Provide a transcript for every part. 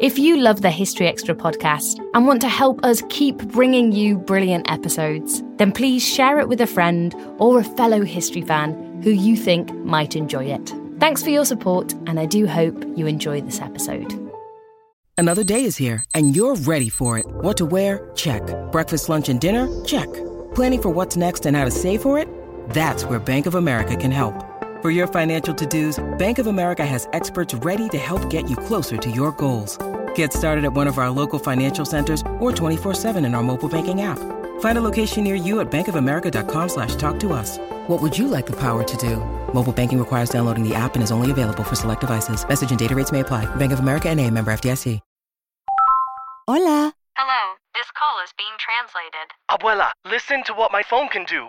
If you love the History Extra podcast and want to help us keep bringing you brilliant episodes, then please share it with a friend or a fellow history fan who you think might enjoy it. Thanks for your support, and I do hope you enjoy this episode. Another day is here, and you're ready for it. What to wear? Check. Breakfast, lunch, and dinner? Check. Planning for what's next and how to save for it? That's where Bank of America can help. For your financial to-dos, Bank of America has experts ready to help get you closer to your goals. Get started at one of our local financial centers or 24-7 in our mobile banking app. Find a location near you at bankofamerica.com slash talk to us. What would you like the power to do? Mobile banking requires downloading the app and is only available for select devices. Message and data rates may apply. Bank of America and a member FDIC. Hola. Hello, this call is being translated. Abuela, listen to what my phone can do.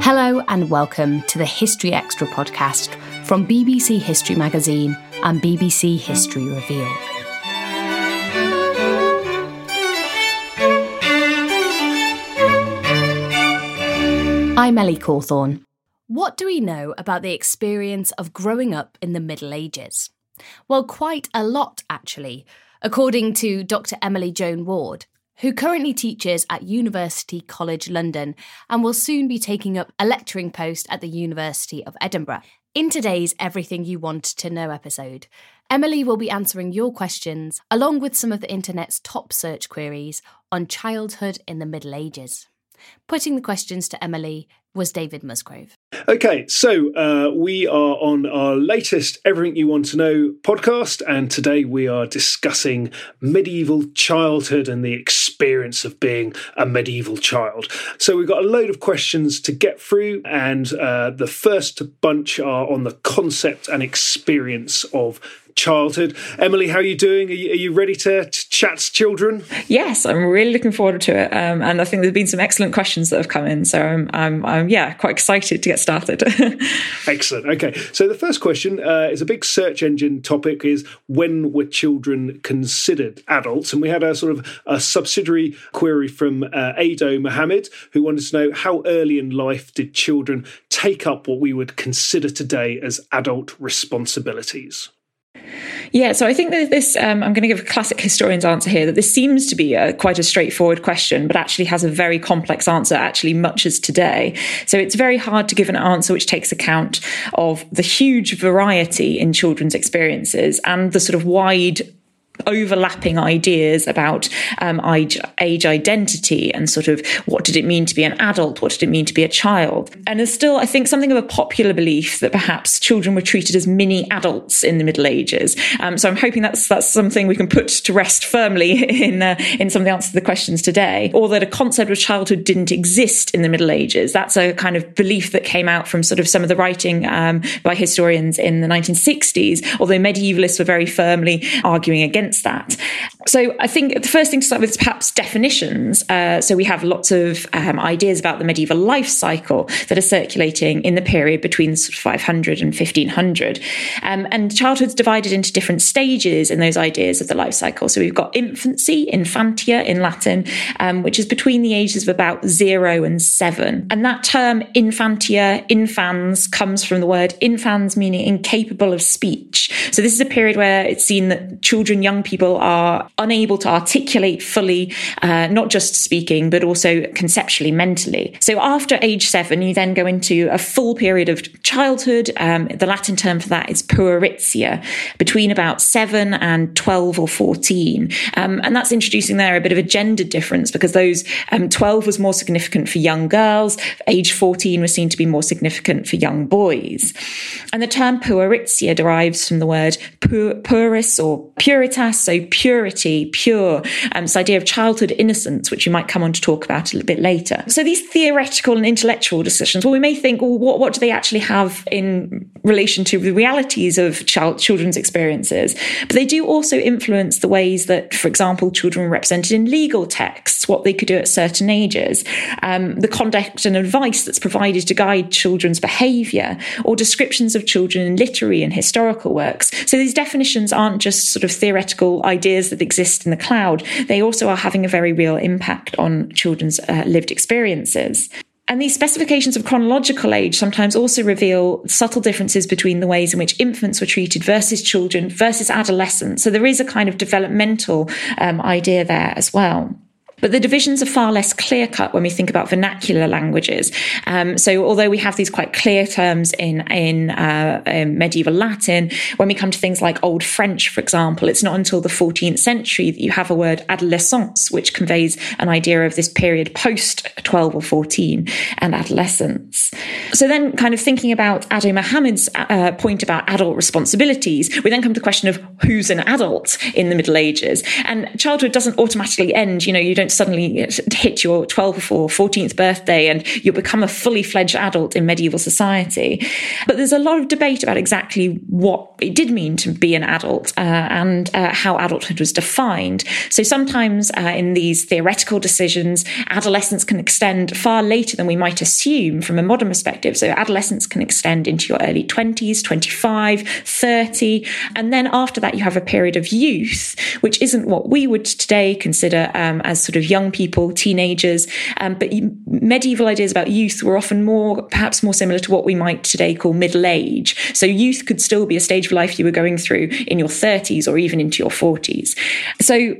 Hello, and welcome to the History Extra podcast from BBC History Magazine and BBC History Revealed. I'm Ellie Cawthorne. What do we know about the experience of growing up in the Middle Ages? Well, quite a lot, actually, according to Dr. Emily Joan Ward, who currently teaches at University College London and will soon be taking up a lecturing post at the University of Edinburgh. In today's Everything You Want to Know episode, Emily will be answering your questions along with some of the internet's top search queries on childhood in the Middle Ages. Putting the questions to Emily was David Musgrove. Okay, so uh, we are on our latest Everything You Want to Know podcast, and today we are discussing medieval childhood and the experience of being a medieval child. So we've got a load of questions to get through, and uh, the first bunch are on the concept and experience of childhood. Emily, how are you doing? Are you, are you ready to, to, chat to children? Yes, I'm really looking forward to it. Um, and I think there's been some excellent questions that have come in. So I'm, I'm, I'm yeah, quite excited to get started. excellent. Okay. So the first question uh, is a big search engine topic is when were children considered adults? And we had a sort of a subsidiary query from uh, Ado Mohammed, who wanted to know how early in life did children take up what we would consider today as adult responsibilities? Yeah, so I think that this, um, I'm going to give a classic historian's answer here that this seems to be a, quite a straightforward question, but actually has a very complex answer, actually, much as today. So it's very hard to give an answer which takes account of the huge variety in children's experiences and the sort of wide overlapping ideas about um, age, identity and sort of what did it mean to be an adult, what did it mean to be a child. And there's still, I think, something of a popular belief that perhaps children were treated as mini adults in the Middle Ages. Um, so I'm hoping that's that's something we can put to rest firmly in uh, in some of the answers to the questions today, or that a concept of childhood didn't exist in the Middle Ages. That's a kind of belief that came out from sort of some of the writing um, by historians in the 1960s, although medievalists were very firmly arguing against against that. So I think the first thing to start with is perhaps definitions. Uh, so we have lots of um, ideas about the medieval life cycle that are circulating in the period between 500 and 1500. Um, and childhood's divided into different stages in those ideas of the life cycle. So we've got infancy, infantia in Latin, um, which is between the ages of about zero and seven. And that term infantia, infans, comes from the word infans, meaning incapable of speech. So this is a period where it's seen that children, young people are unable to articulate fully, uh, not just speaking, but also conceptually, mentally. So after age seven, you then go into a full period of childhood. Um, the Latin term for that is pueritia, between about seven and 12 or 14. Um, and that's introducing there a bit of a gender difference because those um, 12 was more significant for young girls, age 14 was seen to be more significant for young boys. And the term pueritia derives from the word pur- puris or puritas, so purity, pure, um, this idea of childhood innocence, which you might come on to talk about a little bit later. So these theoretical and intellectual decisions, well, we may think, well, what, what do they actually have in relation to the realities of child, children's experiences? But they do also influence the ways that, for example, children were represented in legal texts, what they could do at certain ages, um, the conduct and advice that's provided to guide children's behaviour, or descriptions of children in literary and historical works. So these definitions aren't just sort of theoretical ideas that exist in the cloud, they also are having a very real impact on children's uh, lived experiences. And these specifications of chronological age sometimes also reveal subtle differences between the ways in which infants were treated versus children versus adolescents. So there is a kind of developmental um, idea there as well. But the divisions are far less clear cut when we think about vernacular languages. Um, so although we have these quite clear terms in in, uh, in, medieval Latin, when we come to things like Old French, for example, it's not until the 14th century that you have a word adolescence, which conveys an idea of this period post 12 or 14 and adolescence. So then, kind of thinking about Ado Mohammed's uh, point about adult responsibilities, we then come to the question of who's an adult in the Middle Ages, and childhood doesn't automatically end. You know, you don't don't suddenly hit your 12th or 14th birthday and you become a fully fledged adult in medieval society. But there's a lot of debate about exactly what it did mean to be an adult uh, and uh, how adulthood was defined. So sometimes uh, in these theoretical decisions, adolescence can extend far later than we might assume from a modern perspective. So adolescence can extend into your early 20s, 25, 30. And then after that, you have a period of youth, which isn't what we would today consider um, as sort of young people, teenagers. Um, but medieval ideas about youth were often more, perhaps more similar to what we might today call middle age. So youth could still be a stage of life you were going through in your 30s or even into your 40s. So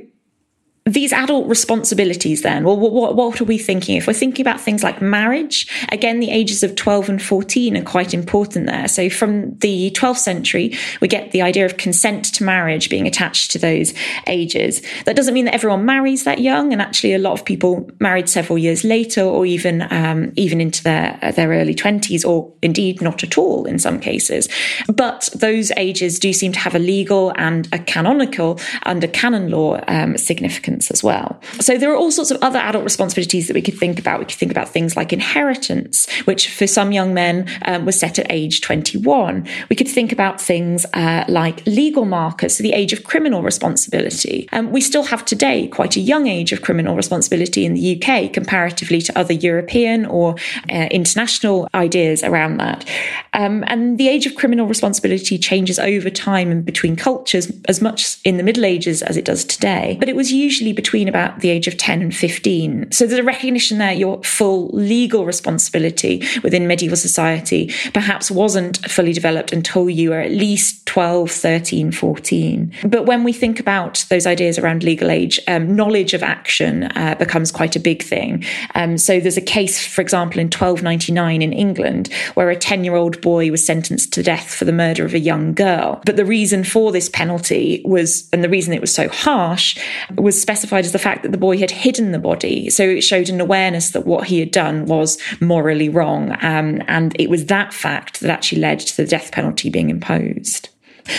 these adult responsibilities then? Well what, what, are we thinking? If we're thinking about things like marriage again the ages of 12 and 14 are quite important there. So from the 12th century we get the idea of consent to marriage being attached to those ages. That doesn't mean that everyone marries that young and actually a lot of people married several years later or even um, even into their their early 20s or indeed not at all in some cases. But those ages do seem to have a legal and a canonical under canon law um, significance as well. So there are all sorts of other adult responsibilities that we could think about. We could think about things like inheritance, which for some young men um, was set at age 21. We could think about things uh, like legal markers, so the age of criminal responsibility. Um, we still have today quite a young age of criminal responsibility in the UK comparatively to other European or uh, international ideas around that. Um, and the age of criminal responsibility changes over time and between cultures as much in the Middle Ages as it does today. But it was usually usually between about the age of 10 and 15. So there's a recognition there your full legal responsibility within medieval society perhaps wasn't fully developed until you were at least 12, 13, 14. But when we think about those ideas around legal age, um, knowledge of action uh, becomes quite a big thing. Um, so there's a case, for example, in 1299 in England, where a 10 year old boy was sentenced to death for the murder of a young girl. But the reason for this penalty was, and the reason it was so harsh, was specified as the fact that the boy had hidden the body. So it showed an awareness that what he had done was morally wrong. Um, and it was that fact that actually led to the death penalty being imposed.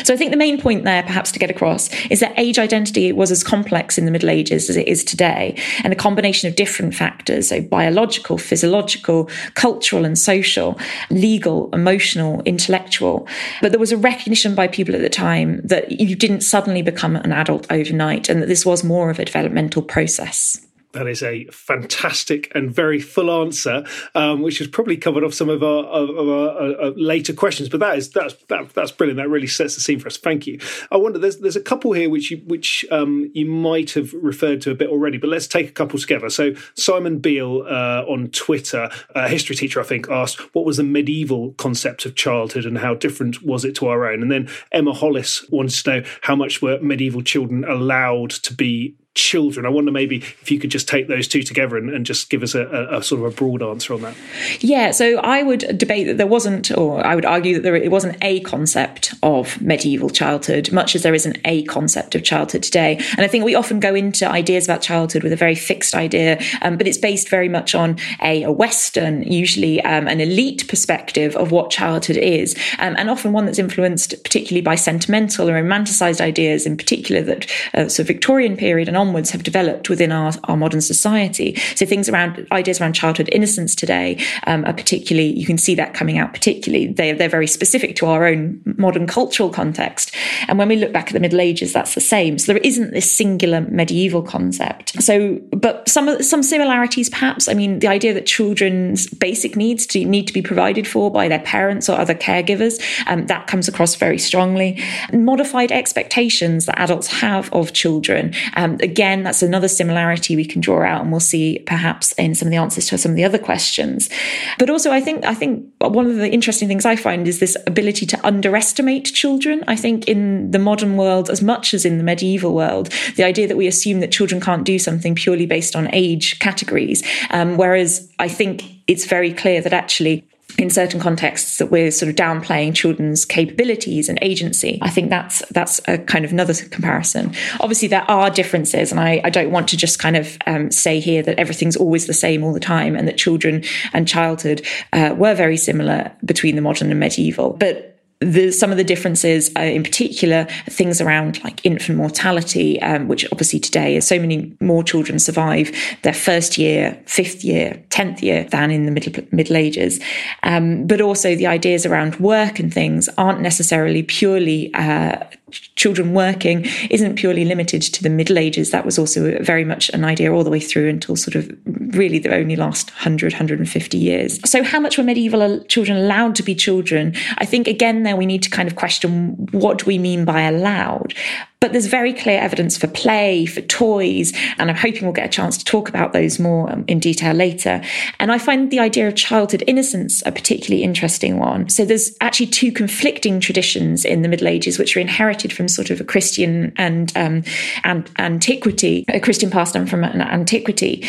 So I think the main point there, perhaps to get across, is that age identity was as complex in the Middle Ages as it is today, and a combination of different factors, so biological, physiological, cultural and social, legal, emotional, intellectual. But there was a recognition by people at the time that you didn't suddenly become an adult overnight and that this was more of a developmental process. That is a fantastic and very full answer, um, which has probably covered off some of our, of our, uh, uh, later questions. But that is that's that, that's brilliant. That really sets the scene for us. Thank you. I wonder there's there's a couple here which you which um, you might have referred to a bit already, but let's take a couple together. So Simon Beale uh, on Twitter, a history teacher, I think, asked what was the medieval concept of childhood and how different was it to our own. And then Emma Hollis wants to know how much were medieval children allowed to be children. I wonder maybe if you could just take those two together and, and just give us a, a, a, sort of a broad answer on that. Yeah, so I would debate that there wasn't, or I would argue that there it wasn't a concept of medieval childhood, much as there isn't a concept of childhood today. And I think we often go into ideas about childhood with a very fixed idea, um, but it's based very much on a, a Western, usually um, an elite perspective of what childhood is, um, and often one that's influenced particularly by sentimental or romanticized ideas, in particular that uh, so Victorian period and onwards have developed within our, our modern society. So things around ideas around childhood innocence today um, are particularly, you can see that coming out particularly. They, they're very specific to our own modern cultural context. And when we look back at the Middle Ages, that's the same. So there isn't this singular medieval concept. So, but some, some similarities perhaps. I mean, the idea that children's basic needs to, need to be provided for by their parents or other caregivers, um, that comes across very strongly. Modified expectations that adults have of children, um, again, that's another similarity we can draw out, and we'll see perhaps in some of the answers to some of the other questions. But also, I think I think one of the interesting things I find is this ability to underestimate children. I think in the modern world, as much as in the medieval world, the idea that we assume that children can't do something purely based on age categories, um, whereas I think it's very clear that actually in certain contexts that we're sort of downplaying children's capabilities and agency. I think that's that's a kind of another comparison. Obviously, there are differences, and I, I don't want to just kind of um, say here that everything's always the same all the time, and that children and childhood uh, were very similar between the modern and medieval. But the, some of the differences, uh, in particular, things around like infant mortality, um, which obviously today, so many more children survive their first year, fifth year, tenth year than in the middle Middle Ages, um, but also the ideas around work and things aren't necessarily purely uh, children working isn't purely limited to the Middle Ages. That was also very much an idea all the way through until sort of really the only last 100, 150 years. So, how much were medieval children allowed to be children? I think, again, there we need to kind of question what do we mean by allowed? But there's very clear evidence for play, for toys, and I'm hoping we'll get a chance to talk about those more um, in detail later. And I find the idea of childhood innocence a particularly interesting one. So there's actually two conflicting traditions in the Middle Ages, which are inherited from sort of a Christian and, um, and antiquity, a Christian passed on from an antiquity.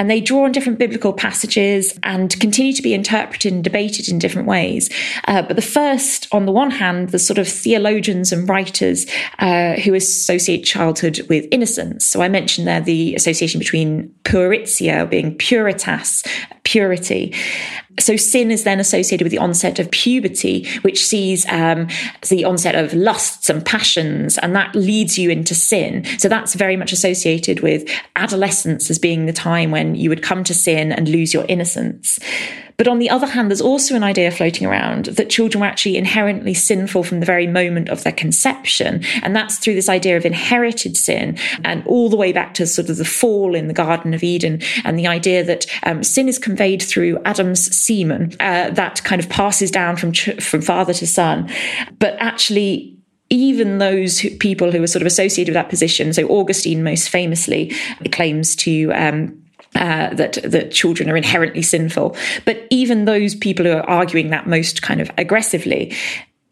And they draw on different biblical passages and continue to be interpreted and debated in different ways. Uh, but the first, on the one hand, the sort of theologians and writers uh, who associate childhood with innocence. So I mentioned there the association between pueritia, being puritas, purity. So sin is then associated with the onset of puberty, which sees um, the onset of lusts and passions, and that leads you into sin. So that's very much associated with adolescence as being the time when you would come to sin and lose your innocence. But on the other hand, there's also an idea floating around that children were actually inherently sinful from the very moment of their conception. And that's through this idea of inherited sin and all the way back to sort of the fall in the Garden of Eden and the idea that um, sin is conveyed through Adam's semen uh, that kind of passes down from, ch- from father to son. But actually, even those who, people who are sort of associated with that position, so Augustine most famously claims to um, uh, that that children are inherently sinful. But even those people who are arguing that most kind of aggressively,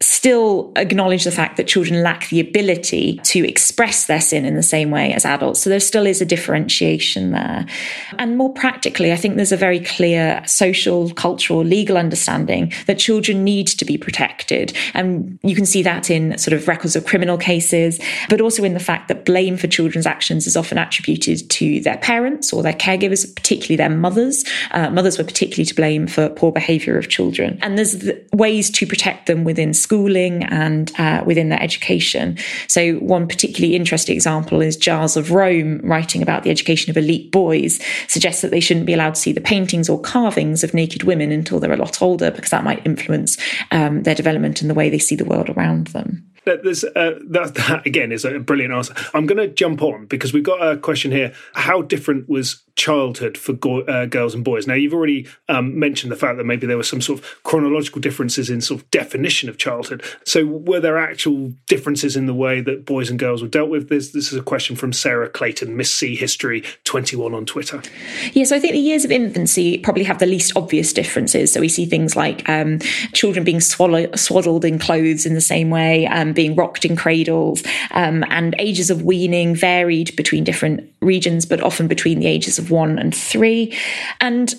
still acknowledge the fact that children lack the ability to express their sin in the same way as adults. So there still is a differentiation there. And more practically, I think there's a very clear social, cultural, legal understanding that children need to be protected. And you can see that in sort of records of criminal cases, but also in the fact that blame for children's actions is often attributed to their parents or their caregivers, particularly their mothers. Uh, mothers were particularly to blame for poor behavior of children. And there's ways to protect them within schooling and uh, within their education. So, one particularly interesting example is Giles of Rome writing about the education of elite boys, suggests that they shouldn't be allowed to see the paintings or carvings of naked women until they're a lot older because that might influence um, their development and the way they see the world around them uh, that, that, again is a brilliant answer. I'm going to jump on because we've got a question here. How different was childhood for go- uh, girls and boys? Now you've already um, mentioned the fact that maybe there were some sort of chronological differences in sort of definition of childhood. So were there actual differences in the way that boys and girls were dealt with? This, this is a question from Sarah Clayton, Miss C History 21 on Twitter. Yes, yeah, so I think the years of infancy probably have the least obvious differences. So we see things like um, children being swallow- swaddled in clothes in the same way. Um, being rocked in cradles, um, and ages of weaning varied between different regions, but often between the ages of one and three. And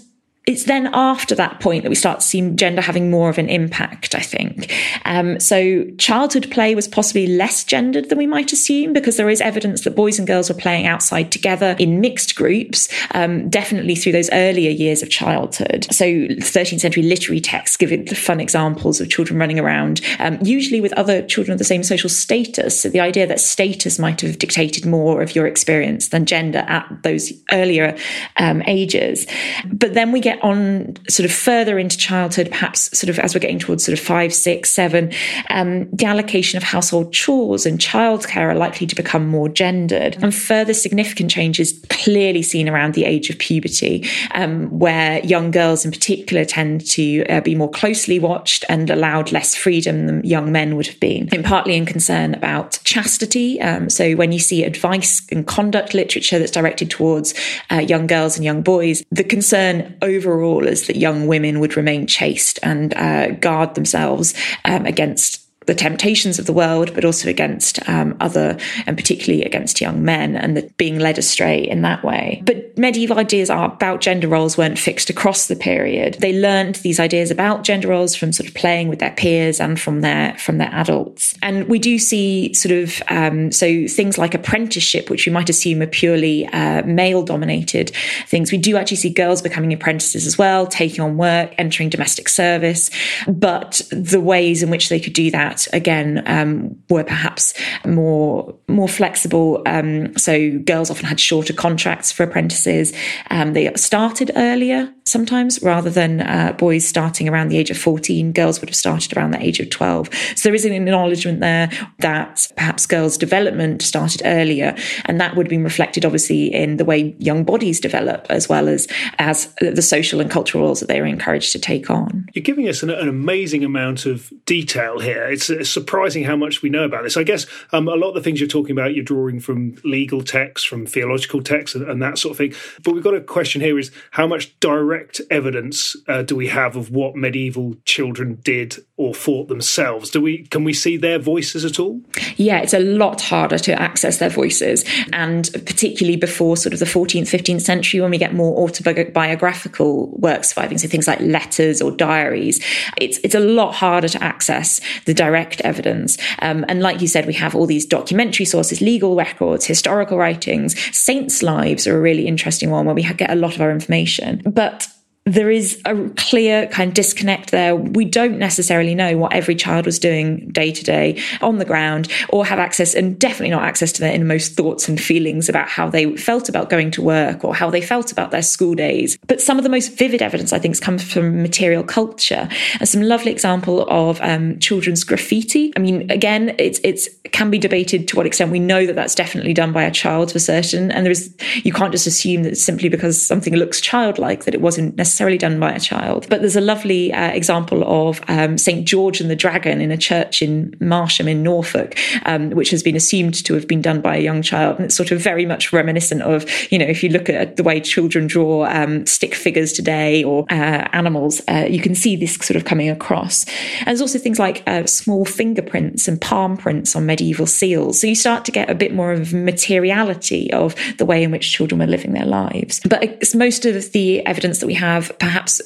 it's then after that point that we start to see gender having more of an impact, I think. Um, so childhood play was possibly less gendered than we might assume because there is evidence that boys and girls were playing outside together in mixed groups, um, definitely through those earlier years of childhood. So 13th century literary texts give it fun examples of children running around, um, usually with other children of the same social status. So the idea that status might have dictated more of your experience than gender at those earlier um, ages. But then we get on sort of further into childhood, perhaps sort of as we're getting towards sort of five, six, seven, um, the allocation of household chores and childcare are likely to become more gendered. And further significant changes clearly seen around the age of puberty, um, where young girls in particular tend to uh, be more closely watched and allowed less freedom than young men would have been, and partly in concern about chastity. Um, so when you see advice and conduct literature that's directed towards uh, young girls and young boys, the concern over overall is that young women would remain chaste and uh, guard themselves um, against the temptations of the world, but also against um, other, and particularly against young men, and the, being led astray in that way. But medieval ideas about gender roles weren't fixed across the period. They learned these ideas about gender roles from sort of playing with their peers and from their from their adults. And we do see sort of um, so things like apprenticeship, which we might assume are purely uh, male dominated things. We do actually see girls becoming apprentices as well, taking on work, entering domestic service, but the ways in which they could do that again um, were perhaps more more flexible. Um, so girls often had shorter contracts for apprentices. Um, they started earlier sometimes rather than uh, boys starting around the age of 14. Girls would have started around the age of 12. So there is an acknowledgement there that perhaps girls' development started earlier, and that would have been reflected obviously in the way young bodies develop as well as as the social and cultural roles that they are encouraged to take on. You're giving us an, an amazing amount of detail here. It's, it's, surprising how much we know about this. I guess um, a lot of the things you're talking about, you're drawing from legal texts, from theological texts, and, and that sort of thing. But we've got a question here: is how much direct direct evidence uh, do we have of what medieval children did or thought themselves? Do we can we see their voices at all? Yeah, it's a lot harder to access their voices, and particularly before sort of the 14th, 15th century, when we get more autobiographical works surviving, so things like letters or diaries, it's it's a lot harder to access the direct evidence. Um, and like you said, we have all these documentary sources, legal records, historical writings. Saints' lives are a really interesting one where we get a lot of our information, but there is a clear kind of disconnect there. We don't necessarily know what every child was doing day to day on the ground or have access and definitely not access to their innermost thoughts and feelings about how they felt about going to work or how they felt about their school days. But some of the most vivid evidence, I think, comes from material culture and some lovely example of um, children's graffiti. I mean, again, it's, it's, it can be debated to what extent we know that that's definitely done by a child for certain. And there is, you can't just assume that simply because something looks childlike that it wasn't necessarily necessarily done by a child. But there's a lovely uh, example of um, St. George and the Dragon in a church in Marsham in Norfolk, um, which has been assumed to have been done by a young child. And it's sort of very much reminiscent of, you know, if you look at the way children draw um, stick figures today or uh, animals, uh, you can see this sort of coming across. And there's also things like uh, small fingerprints and palm prints on medieval seals. So you start to get a bit more of materiality of the way in which children were living their lives. But most of the evidence that we have have perhaps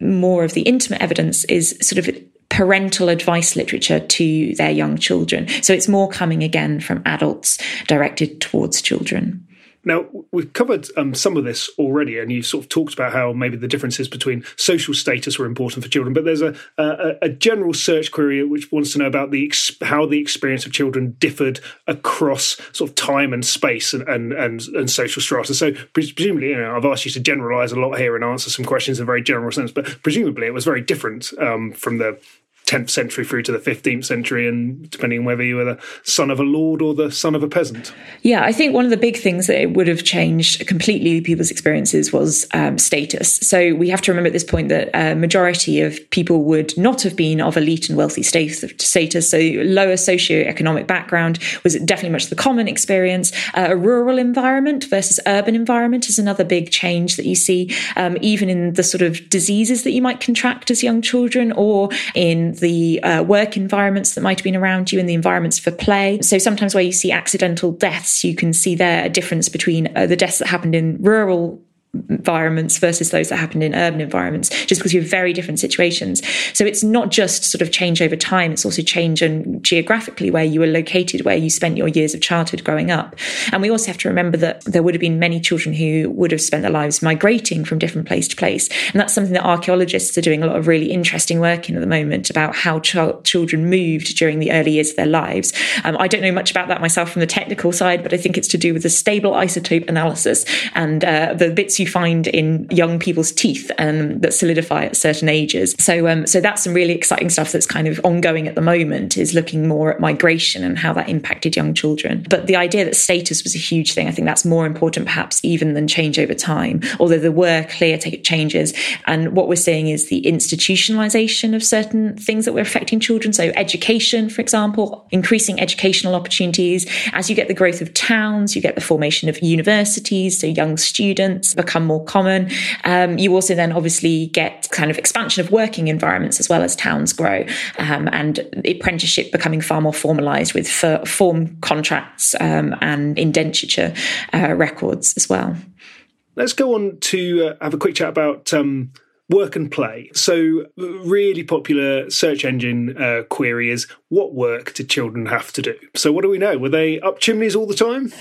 more of the intimate evidence is sort of parental advice literature to their young children. So it's more coming again from adults directed towards children. Now, we've covered um, some of this already, and you've sort of talked about how maybe the differences between social status were important for children. But there's a, a, a general search query which wants to know about the how the experience of children differed across sort of time and space and, and, and, and social strata. So, presumably, you know, I've asked you to generalize a lot here and answer some questions in a very general sense, but presumably it was very different um, from the 10th century through to the 15th century, and depending on whether you were the son of a lord or the son of a peasant. Yeah, I think one of the big things that it would have changed completely people's experiences was um, status. So we have to remember at this point that a majority of people would not have been of elite and wealthy status. So lower socioeconomic background was definitely much the common experience. Uh, a rural environment versus urban environment is another big change that you see, um, even in the sort of diseases that you might contract as young children or in the uh, work environments that might have been around you and the environments for play. So sometimes where you see accidental deaths, you can see there a difference between uh, the deaths that happened in rural environments versus those that happened in urban environments, just because you have very different situations. So it's not just sort of change over time, it's also change and geographically where you were located, where you spent your years of childhood growing up. And we also have to remember that there would have been many children who would have spent their lives migrating from different place to place. And that's something that archaeologists are doing a lot of really interesting work in at the moment about how ch- children moved during the early years of their lives. Um, I don't know much about that myself from the technical side, but I think it's to do with the stable isotope analysis and uh, the bits you you find in young people's teeth and um, that solidify at certain ages. So, um, so that's some really exciting stuff that's kind of ongoing at the moment. Is looking more at migration and how that impacted young children. But the idea that status was a huge thing, I think that's more important perhaps even than change over time. Although there were clear changes, and what we're seeing is the institutionalization of certain things that were affecting children. So, education, for example, increasing educational opportunities. As you get the growth of towns, you get the formation of universities, so young students become more common. Um, you also then obviously get kind of expansion of working environments as well as towns grow um, and apprenticeship becoming far more formalized with form contracts um, and indenture uh, records as well. Let's go on to uh, have a quick chat about um, work and play. So, really popular search engine uh, query is what work did children have to do? So, what do we know? Were they up chimneys all the time?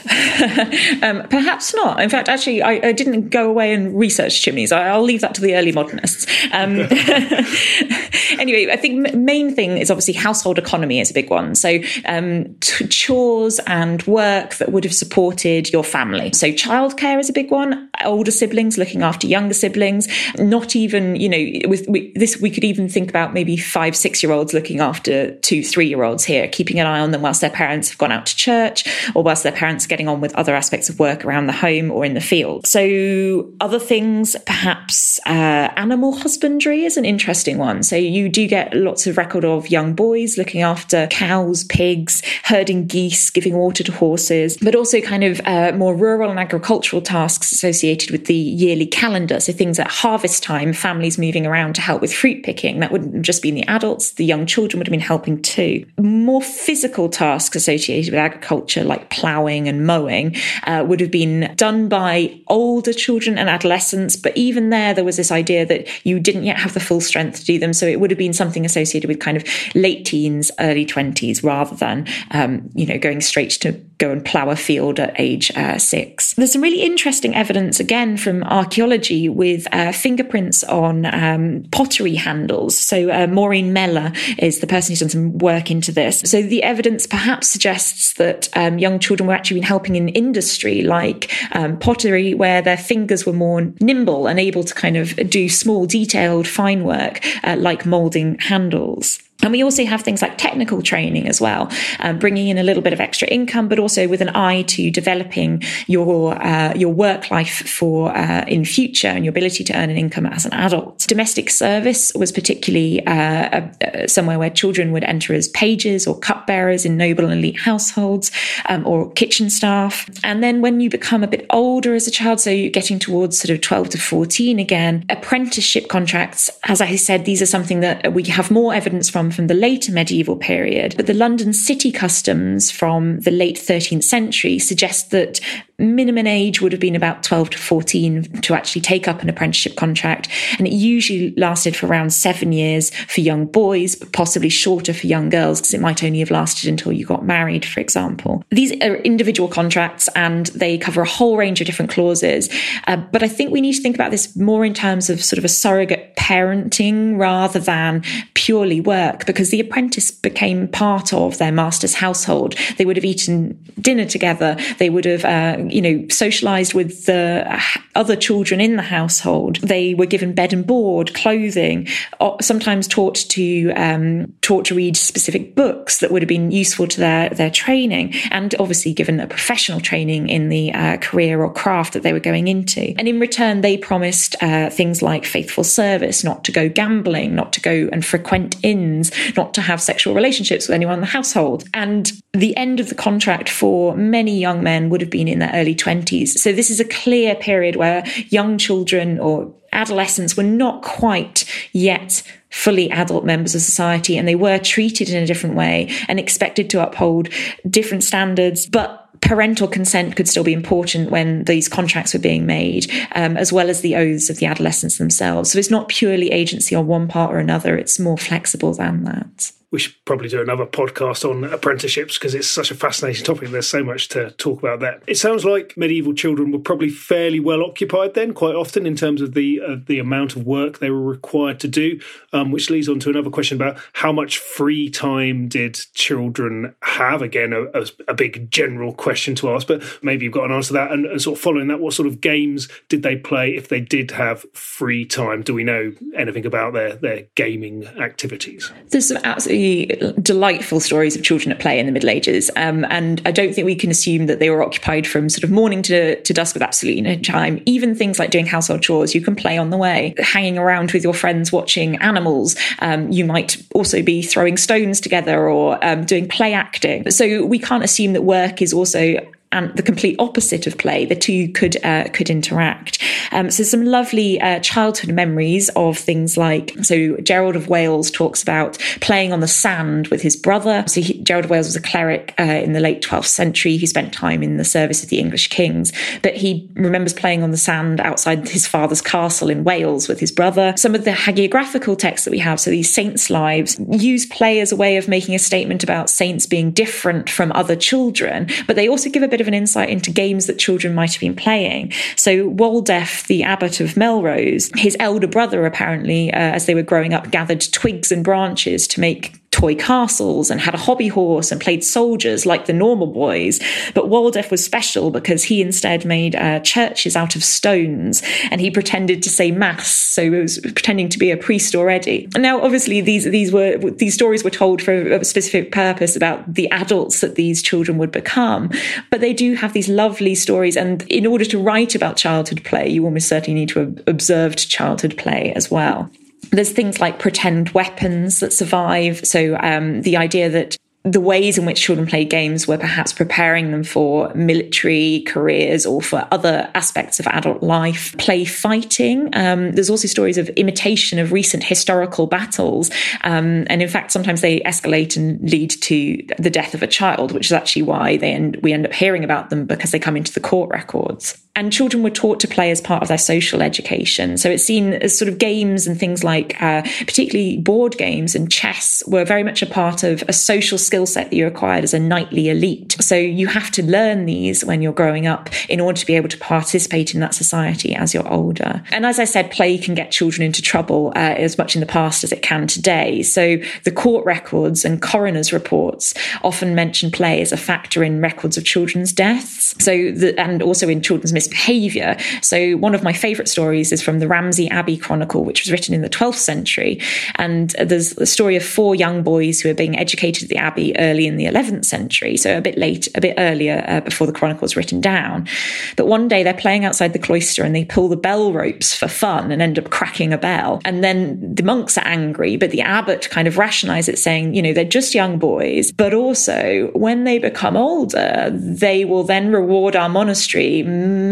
um, perhaps not. In fact, actually, I, I, didn't go away and research chimneys. I, will leave that to the early modernists. Um, anyway, I think main thing is obviously household economy is a big one. So, um, t- chores and work that would have supported your family. So, childcare is a big one. Older siblings looking after younger siblings. Not even, you know, with we, this, we could even think about maybe five, six year olds looking after two, three year olds here, keeping an eye on them whilst their parents have gone out to church or whilst their parents are getting on with other aspects of work around the home or in the field. So, other things, perhaps uh, animal husbandry is an interesting one. So, you do get lots of record of young boys looking after cows, pigs, herding geese, giving water to horses, but also kind of uh, more rural and agricultural tasks associated with the yearly calendar. So, things at harvest time, families moving around to help with fruit picking. That wouldn't just be the adults, the young children would have been helping too too. More physical tasks associated with agriculture, like ploughing and mowing, uh, would have been done by older children and adolescents. But even there, there was this idea that you didn't yet have the full strength to do them. So it would have been something associated with kind of late teens, early 20s, rather than, um, you know, going straight to go and plough a field at age uh, six. There's some really interesting evidence, again, from archaeology with uh, fingerprints on um, pottery handles. So uh, Maureen Mellor is the person who's done some work into this. So the evidence perhaps suggests that um, young children were actually been helping in industry like um, pottery, where their fingers were more nimble and able to kind of do small, detailed, fine work uh, like molding handles. And we also have things like technical training as well, um, bringing in a little bit of extra income, but also with an eye to developing your uh, your work life for uh, in future and your ability to earn an income as an adult. Domestic service was particularly uh, somewhere where children would enter as pages or cupbearers in noble and elite households, um, or kitchen staff. And then when you become a bit older as a child, so you're getting towards sort of twelve to fourteen again, apprenticeship contracts. As I said, these are something that we have more evidence from from the later medieval period, but the London city customs from the late 13th century suggest that minimum age would have been about 12 to 14 to actually take up an apprenticeship contract. And it usually lasted for around seven years for young boys, but possibly shorter for young girls, because it might only have lasted until you got married, for example. These are individual contracts and they cover a whole range of different clauses. Uh, but I think we need to think about this more in terms of sort of a surrogate parenting rather than purely work, because the apprentice became part of their master's household. They would have eaten dinner together. They would have, uh, you know, socialized with the other children in the household. They were given bed and board, clothing, sometimes taught to um, taught to read specific books that would have been useful to their their training, and obviously given a professional training in the uh, career or craft that they were going into. And in return, they promised uh, things like faithful service, not to go gambling, not to go and frequent inns, not to have sexual relationships with anyone in the household. And the end of the contract for many young men would have been in their early 20s. So this is a clear period where young children or adolescents were not quite yet fully adult members of society and they were treated in a different way and expected to uphold different standards. But parental consent could still be important when these contracts were being made, um, as well as the oaths of the adolescents themselves. So it's not purely agency on one part or another, it's more flexible than that we should probably do another podcast on apprenticeships because it's such a fascinating topic. There's so much to talk about there. It sounds like medieval children were probably fairly well occupied then, quite often in terms of the uh, the amount of work they were required to do, um, which leads on to another question about how much free time did children have? Again, a, a, a big general question to ask, but maybe you've got an answer to that. And, and sort of following that, what sort of games did they play if they did have free time? Do we know anything about their their gaming activities? There's some absolutely delightful stories of children at play in the Middle Ages. Um, and I don't think we can assume that they were occupied from sort of morning to, to dusk with absolutely no time. Even things like doing household chores, you can play on the way, hanging around with your friends watching animals. Um, you might also be throwing stones together or um, doing play acting. So we can't assume that work is also and the complete opposite of play. The two could uh, could interact. Um, so some lovely uh, childhood memories of things like so Gerald of Wales talks about playing on the sand with his brother. So he, Gerald of Wales was a cleric uh, in the late 12th century. He spent time in the service of the English kings, but he remembers playing on the sand outside his father's castle in Wales with his brother. Some of the hagiographical texts that we have, so these saints' lives, use play as a way of making a statement about saints being different from other children, but they also give a bit of of an insight into games that children might have been playing. So Waldef, the abbot of Melrose, his elder brother apparently, uh, as they were growing up, gathered twigs and branches to make toy castles and had a hobby horse and played soldiers like the normal boys. But Waldef was special because he instead made uh, churches out of stones and he pretended to say mass. So he was pretending to be a priest already. And now, obviously, these, these were, these stories were told for a specific purpose about the adults that these children would become. But they do have these lovely stories. And in order to write about childhood play, you almost certainly need to have observed childhood play as well. There's things like pretend weapons that survive. So um, the idea that the ways in which children play games were perhaps preparing them for military careers or for other aspects of adult life. Play fighting. Um, there's also stories of imitation of recent historical battles. Um, and in fact, sometimes they escalate and lead to the death of a child, which is actually why they end, we end up hearing about them because they come into the court records. And children were taught to play as part of their social education. So it's seen as sort of games and things like, uh, particularly board games and chess were very much a part of a social skill set that you acquired as a knightly elite. So you have to learn these when you're growing up in order to be able to participate in that society as you're older. And as I said, play can get children into trouble uh, as much in the past as it can today. So the court records and coroner's reports often mention play as a factor in records of children's deaths. So the, and also in children's misbehavior. So one of my favorite stories is from the Ramsey Abbey Chronicle, which was written in the 12th century. And there's the story of four young boys who are being educated at the Abbey early in the 11th century, so a bit late, a bit earlier uh, before the Chronicle was written down. But one day they're playing outside the cloister and they pull the bell ropes for fun and end up cracking a bell. And then the monks are angry, but the abbot kind of rationalizes it, saying, you know, they're just young boys, but also when they become older, they will then reward our monastery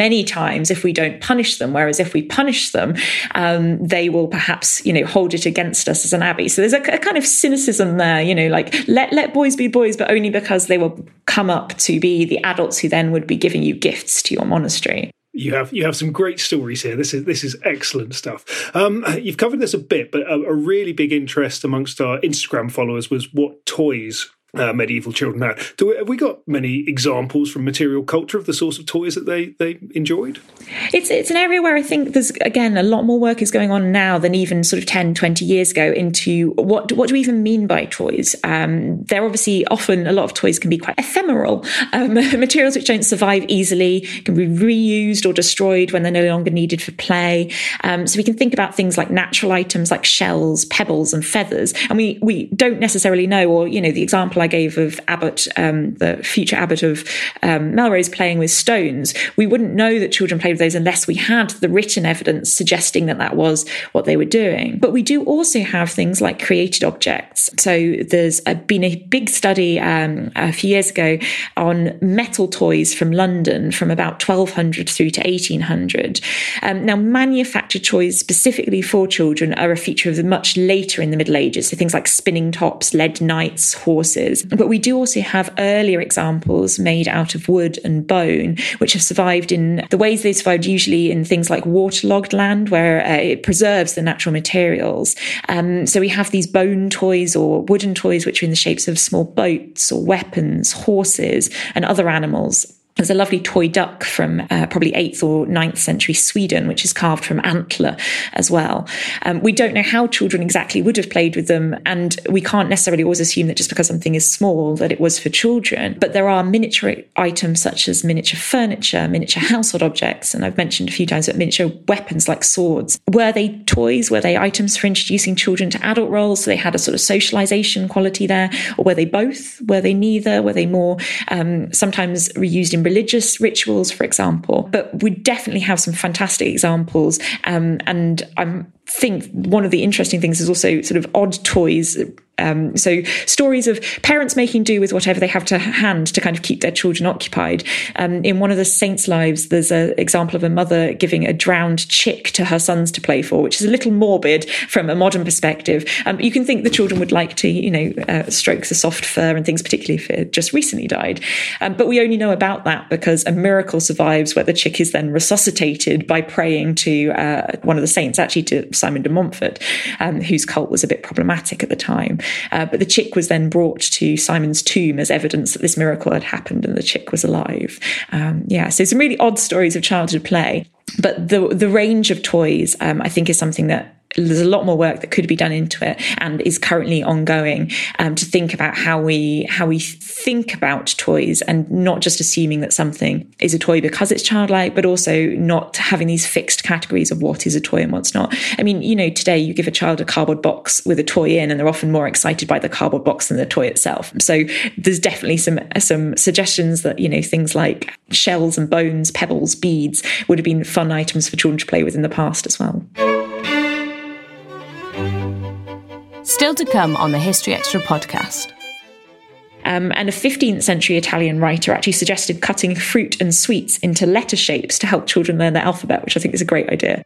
many times if we don't punish them. Whereas if we punish them, um, they will perhaps, you know, hold it against us as an abbey. So there's a, a kind of cynicism there, you know, like let let boys be boys, but only because they will come up to be the adults who then would be giving you gifts to your monastery. You have you have some great stories here. This is this is excellent stuff. Um, you've covered this a bit, but a, a really big interest amongst our Instagram followers was what toys uh, medieval children had. Do have we got many examples from material culture of the sorts of toys that they they enjoyed? It's it's an area where I think there's again a lot more work is going on now than even sort of 10, 20 years ago into what what do we even mean by toys? Um, they're obviously often a lot of toys can be quite ephemeral um, materials which don't survive easily can be reused or destroyed when they're no longer needed for play. Um, so we can think about things like natural items like shells, pebbles, and feathers, and we we don't necessarily know, or you know, the example I gave of Abbot, um, the future Abbot of um, Melrose, playing with stones, we wouldn't know that children played with those unless we had the written evidence suggesting that that was what they were doing. But we do also have things like created objects. So there's a, been a big study um, a few years ago on metal toys from London from about 1200 through to 1800. Um, now, manufactured toys specifically for children are a feature of the much later in the Middle Ages. So things like spinning tops, lead knights, horses. But we do also have earlier examples made out of wood and bone, which have survived in the ways they survived, usually in things like waterlogged land, where uh, it preserves the natural materials. Um, so we have these bone toys or wooden toys, which are in the shapes of small boats or weapons, horses, and other animals. There's a lovely toy duck from uh, probably 8th or 9th century Sweden, which is carved from antler as well. Um, we don't know how children exactly would have played with them, and we can't necessarily always assume that just because something is small that it was for children. But there are miniature items such as miniature furniture, miniature household objects, and I've mentioned a few times that miniature weapons like swords. Were they toys? Were they items for introducing children to adult roles? So they had a sort of socialization quality there, or were they both? Were they neither? Were they more um, sometimes reused in religious rituals, for example. But we definitely have some fantastic examples. Um, and I think one of the interesting things is also sort of odd toys um, so stories of parents making do with whatever they have to hand to kind of keep their children occupied. Um, in one of the saints' lives, there's an example of a mother giving a drowned chick to her sons to play for, which is a little morbid from a modern perspective. Um, you can think the children would like to, you know, uh, stroke the soft fur and things, particularly if it just recently died. Um, but we only know about that because a miracle survives where the chick is then resuscitated by praying to uh, one of the saints, actually to Simon de Montfort, um, whose cult was a bit problematic at the time. Uh, but the chick was then brought to Simon's tomb as evidence that this miracle had happened and the chick was alive. Um, yeah, so some really odd stories of childhood play. But the the range of toys, um, I think, is something that there's a lot more work that could be done into it and is currently ongoing um, to think about how we how we think about toys and not just assuming that something is a toy because it's childlike but also not having these fixed categories of what is a toy and what's not. I mean you know today you give a child a cardboard box with a toy in and they're often more excited by the cardboard box than the toy itself. So there's definitely some some suggestions that you know things like shells and bones pebbles beads would have been fun items for children to play with in the past as well Still to come on the History Extra podcast. Um, and a 15th century Italian writer actually suggested cutting fruit and sweets into letter shapes to help children learn the alphabet, which I think is a great idea.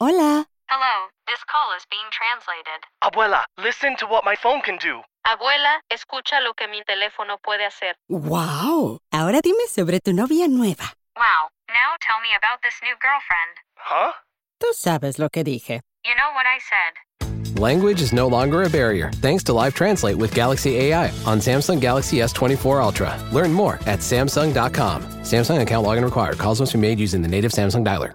Hola. Hello, this call is being translated. Abuela, listen to what my phone can do. Abuela, escucha lo que mi teléfono puede hacer. Wow. Ahora dime sobre tu novia nueva. Wow, now tell me about this new girlfriend. Huh? Tú sabes lo que dije. You know what I said. Language is no longer a barrier thanks to Live Translate with Galaxy AI on Samsung Galaxy S24 Ultra. Learn more at Samsung.com. Samsung account login required. Calls must be made using the native Samsung dialer.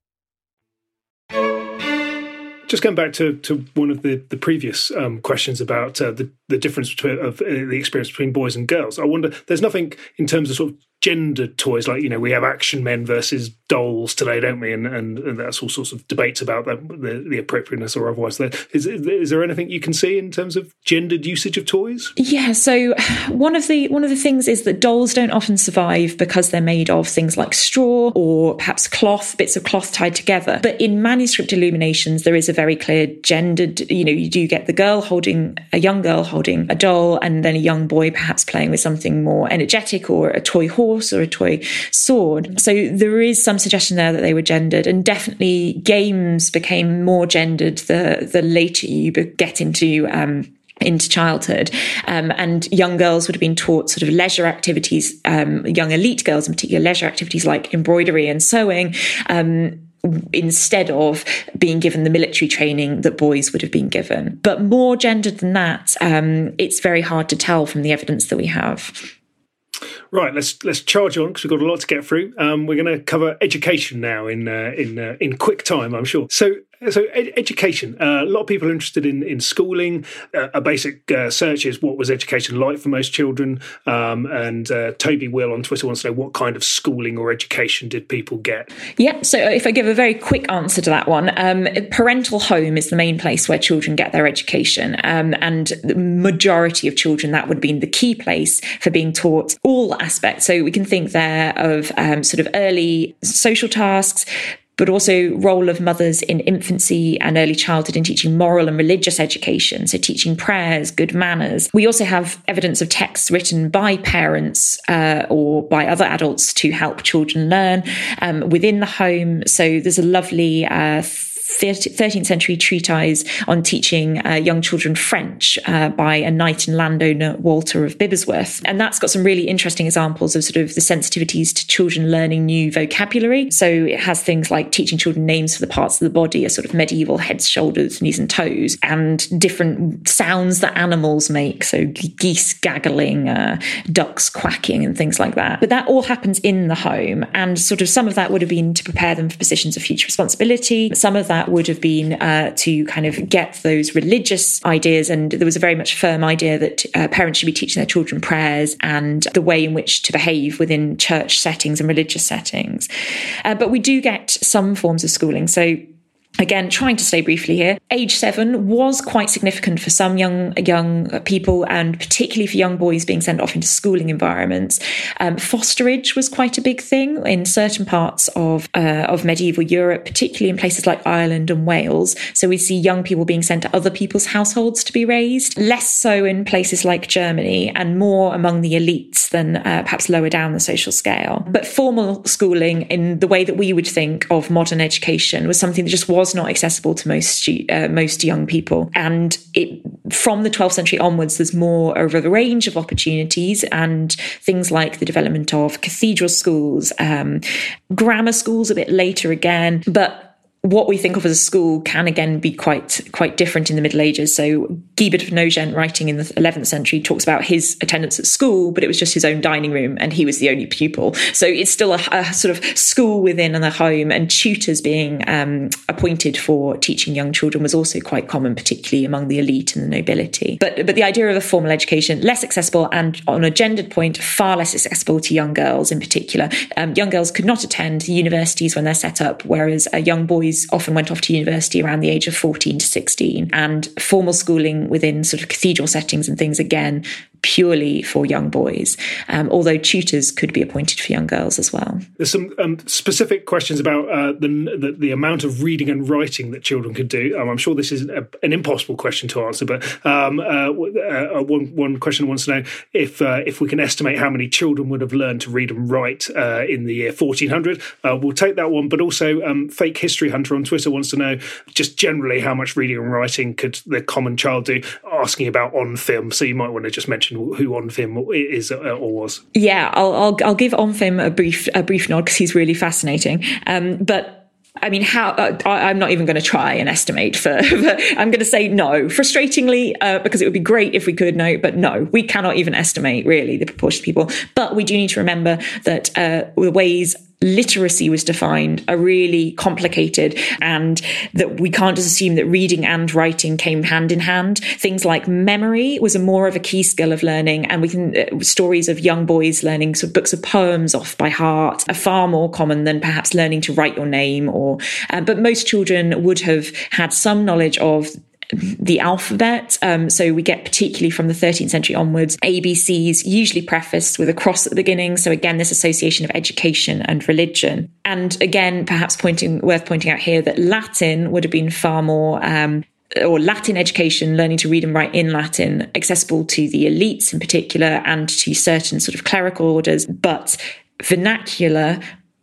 Just going back to, to one of the, the previous um, questions about uh, the, the difference between, of uh, the experience between boys and girls, I wonder, there's nothing in terms of sort of gendered toys like you know we have action men versus dolls today don't we? And and, and that's all sorts of debates about the, the, appropriateness or otherwise. There is, is there anything you can see in terms of gendered usage of toys? Yeah so one of the one of the things is that dolls don't often survive because they're made of things like straw or perhaps cloth bits of cloth tied together. But in manuscript illuminations there is a very clear gendered you know you do get the girl holding a young girl holding a doll and then a young boy perhaps playing with something more energetic or a toy horse horse or a toy sword. So there is some suggestion there that they were gendered, and definitely games became more gendered the the later you get into. Um, into childhood. Um, and young girls would have been taught sort of leisure activities, um, young elite girls in particular, leisure activities like embroidery and sewing. Um, instead of being given the military training that boys would have been given. But more gendered than that, um, it's very hard to tell from the evidence that we have. Right, let's let's charge on because we've got a lot to get through. Um, we're going to cover education now in uh, in uh, in quick time, I'm sure. So so ed- education. Uh, a lot of people are interested in in schooling. Uh, a basic uh, search is what was education like for most children. Um, and uh, Toby Will on Twitter wants to know what kind of schooling or education did people get. Yeah. So if I give a very quick answer to that one, um, parental home is the main place where children get their education, um, and the majority of children that would have been the key place for being taught all aspects. So we can think there of um, sort of early social tasks, but also role of mothers in infancy and early childhood in teaching moral and religious education, so teaching prayers, good manners. We also have evidence of texts written by parents uh, or by other adults to help children learn um, within the home. So there's a lovely uh, 13th century treatise on teaching uh, young children French uh, by a knight and landowner, Walter of Bibbesworth. And that's got some really interesting examples of sort of the sensitivities to children learning new vocabulary. So it has things like teaching children names for the parts of the body, a sort of medieval heads, shoulders, knees, and toes, and different sounds that animals make. So geese gaggling, uh, ducks quacking, and things like that. But that all happens in the home. And sort of some of that would have been to prepare them for positions of future responsibility. Some of that that would have been uh, to kind of get those religious ideas. And there was a very much firm idea that uh, parents should be teaching their children prayers and the way in which to behave within church settings and religious settings. Uh, but we do get some forms of schooling. So Again, trying to stay briefly here. Age seven was quite significant for some young young people, and particularly for young boys being sent off into schooling environments. Um, fosterage was quite a big thing in certain parts of uh, of medieval Europe, particularly in places like Ireland and Wales. So we see young people being sent to other people's households to be raised. Less so in places like Germany, and more among the elites than uh, perhaps lower down the social scale. But formal schooling, in the way that we would think of modern education, was something that just was was not accessible to most uh, most young people. And it, from the 12th century onwards, there's more of a range of opportunities and things like the development of cathedral schools, um, grammar schools a bit later again, but what we think of as a school can again be quite quite different in the Middle Ages. So Guibert of Nogent, writing in the 11th century, talks about his attendance at school, but it was just his own dining room, and he was the only pupil. So it's still a, a sort of school within the home, and tutors being um, appointed for teaching young children was also quite common, particularly among the elite and the nobility. But but the idea of a formal education less accessible, and on a gendered point, far less accessible to young girls in particular. Um, young girls could not attend universities when they're set up, whereas a young boys boys often went off to university around the age of 14 to 16 and formal schooling within sort of cathedral settings and things again purely for young boys, um, although tutors could be appointed for young girls as well. There's some um, specific questions about uh, the, the, the amount of reading and writing that children could do. Um, I'm sure this is a, an impossible question to answer, but um, uh, uh, one one question wants to know if uh, if we can estimate how many children would have learned to read and write uh, in the year 1400. Uh, we'll take that one, but also um, fake history hunter on Twitter wants to know just generally how much reading and writing could the common child do. Asking about Onfim, so you might want to just mention who Onfim is uh, or was. Yeah, I'll, I'll, I'll give Onfim a brief a brief nod because he's really fascinating. Um, but I mean, how uh, I, am not even going to try and estimate for, I'm going to say no, frustratingly, uh, because it would be great if we could know, but no, we cannot even estimate really the proportion of people. But we do need to remember that uh, the ways literacy was defined are really complicated and that we can't just assume that reading and writing came hand in hand. Things like memory was a more of a key skill of learning and we can, uh, stories of young boys learning sort of books of poems off by heart are far more common than perhaps learning to write your name or, uh, but most children would have had some knowledge of the alphabet. Um, so we get particularly from the 13th century onwards, ABCs usually prefaced with a cross at the beginning. So again, this association of education and religion. And again, perhaps pointing worth pointing out here that Latin would have been far more um, or Latin education, learning to read and write in Latin, accessible to the elites in particular and to certain sort of clerical orders, but vernacular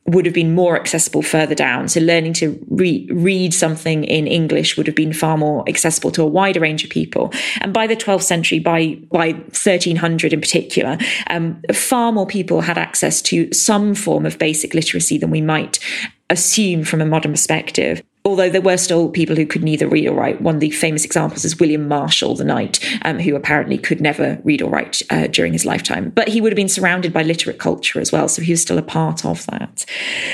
would have been more accessible further down. So learning to re- read something in English would have been far more accessible to a wider range of people. And by the 12th century, by by 1300 in particular, um, far more people had access to some form of basic literacy than we might assume from a modern perspective although there were still people who could neither read or write. One of the famous examples is William Marshal, the knight, um, who apparently could never read or write uh, during his lifetime. But he would have been surrounded by literate culture as well, so he was still a part of that.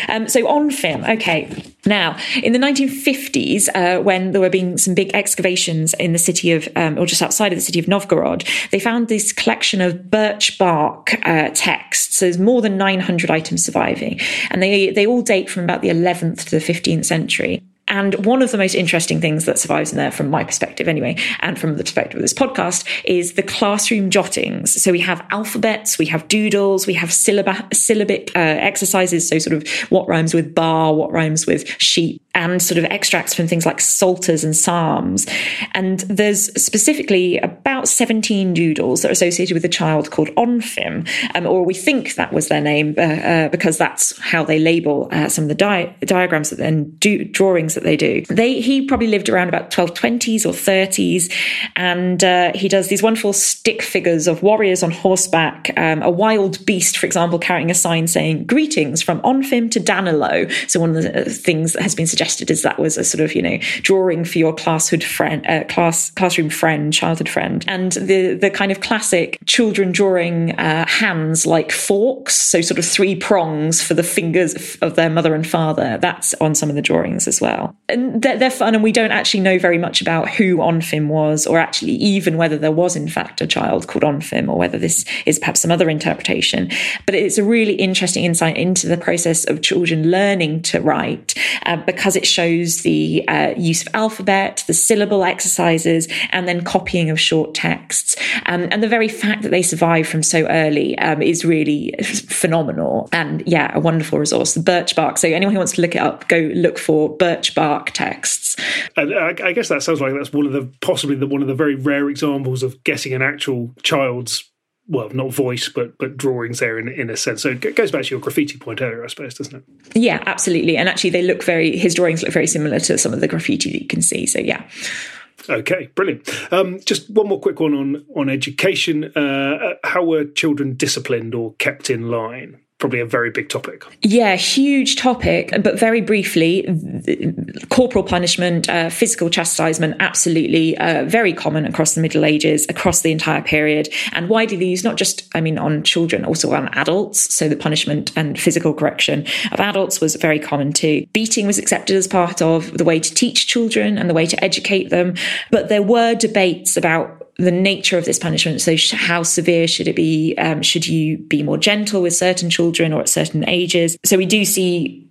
Um, so Onfim, okay. Now, in the 1950s, uh, when there were being some big excavations in the city of, um, or just outside of the city of Novgorod, they found this collection of birch bark uh, texts. So there's more than 900 items surviving, and they they all date from about the 11th to the 15th century. And one of the most interesting things that survives in there, from my perspective anyway, and from the perspective of this podcast, is the classroom jottings. So we have alphabets, we have doodles, we have syllab- syllabic uh, exercises. So, sort of what rhymes with bar, what rhymes with sheep, and sort of extracts from things like psalters and psalms. And there's specifically about 17 doodles that are associated with a child called Onfim, um, or we think that was their name uh, uh, because that's how they label uh, some of the di- diagrams and do- drawings that they do. They he probably lived around about 1220s or 30s, and uh, he does these wonderful stick figures of warriors on horseback, um, a wild beast, for example, carrying a sign saying "Greetings from Onfim to Danilo." So one of the uh, things that has been suggested is that was a sort of you know drawing for your classhood friend, uh, class classroom friend, childhood friend, and the the kind of classic children drawing uh, hands like forks, so sort of three prongs for the fingers of their mother and father. That's on some of the drawings as well well. And they're, they're, fun, and we don't actually know very much about who Onfim was, or actually even whether there was, in fact, a child called Onfim, or whether this is perhaps some other interpretation. But it's a really interesting insight into the process of children learning to write uh, because it shows the uh, use of alphabet, the syllable exercises, and then copying of short texts. Um, and the very fact that they survive from so early um, is really phenomenal. And yeah, a wonderful resource. The birch bark. So anyone who wants to look it up, go look for birch bark texts. And I, guess that sounds like that's one of the possibly the, one of the very rare examples of getting an actual child's well, not voice, but but drawings there in in a sense. So it goes back to your graffiti point earlier, I suppose, doesn't it? Yeah, absolutely. And actually, they look very his drawings look very similar to some of the graffiti that you can see. So yeah. Okay, brilliant. Um, just one more quick one on on education. Uh, how were children disciplined or kept in line? Probably a very big topic. Yeah, huge topic. But very briefly, corporal punishment, uh, physical chastisement, absolutely uh, very common across the Middle Ages, across the entire period, and widely used not just, I mean, on children, also on adults. So the punishment and physical correction of adults was very common too. Beating was accepted as part of the way to teach children and the way to educate them. But there were debates about the nature of this punishment. So, how severe should it be? Um, should you be more gentle with certain children or at certain ages? So, we do see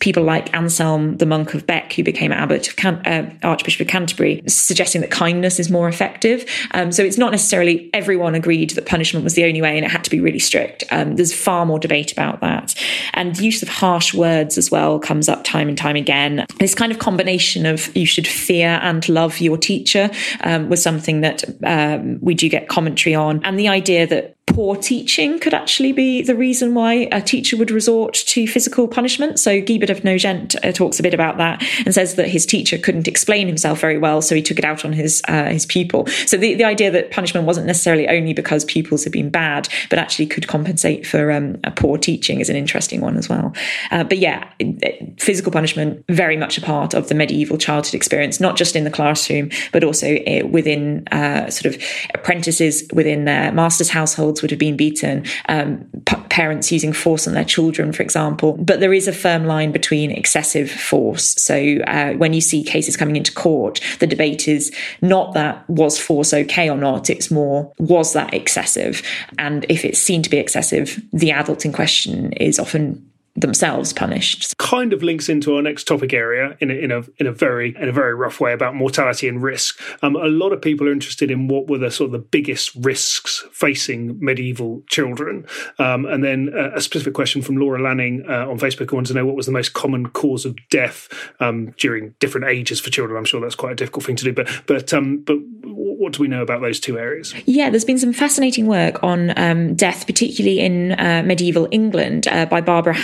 people like Anselm, the monk of Bec, who became abbot of Can- uh, Archbishop of Canterbury, suggesting that kindness is more effective. Um, so it's not necessarily everyone agreed that punishment was the only way and it had to be really strict. Um, there's far more debate about that. And the use of harsh words as well comes up time and time again. This kind of combination of you should fear and love your teacher um, was something that um, we do get commentary on. And the idea that poor teaching could actually be the reason why a teacher would resort to physical punishment. So Guibert of Nogent uh, talks a bit about that and says that his teacher couldn't explain himself very well, so he took it out on his uh, his pupil. So the, the idea that punishment wasn't necessarily only because pupils had been bad, but actually could compensate for um, a poor teaching is an interesting one as well. Uh, but yeah, physical punishment very much a part of the medieval childhood experience, not just in the classroom, but also uh, within uh, sort of apprentices within their master's would have been beaten, um, p- parents using force on their children, for example. But there is a firm line between excessive force. So uh, when you see cases coming into court, the debate is not that was force okay or not, it's more was that excessive? And if it's seen to be excessive, the adult in question is often themselves punished. Kind of links into our next topic area in a, in a in a very in a very rough way about mortality and risk. Um, a lot of people are interested in what were the sort of the biggest risks facing medieval children, um, and then a, a, specific question from Laura Lanning uh, on Facebook who wants to know what was the most common cause of death um, during different ages for children. I'm sure that's quite a difficult thing to do, but but um, but what do we know about those two areas? Yeah, there's been some fascinating work on um, death, particularly in uh, medieval England, uh, by Barbara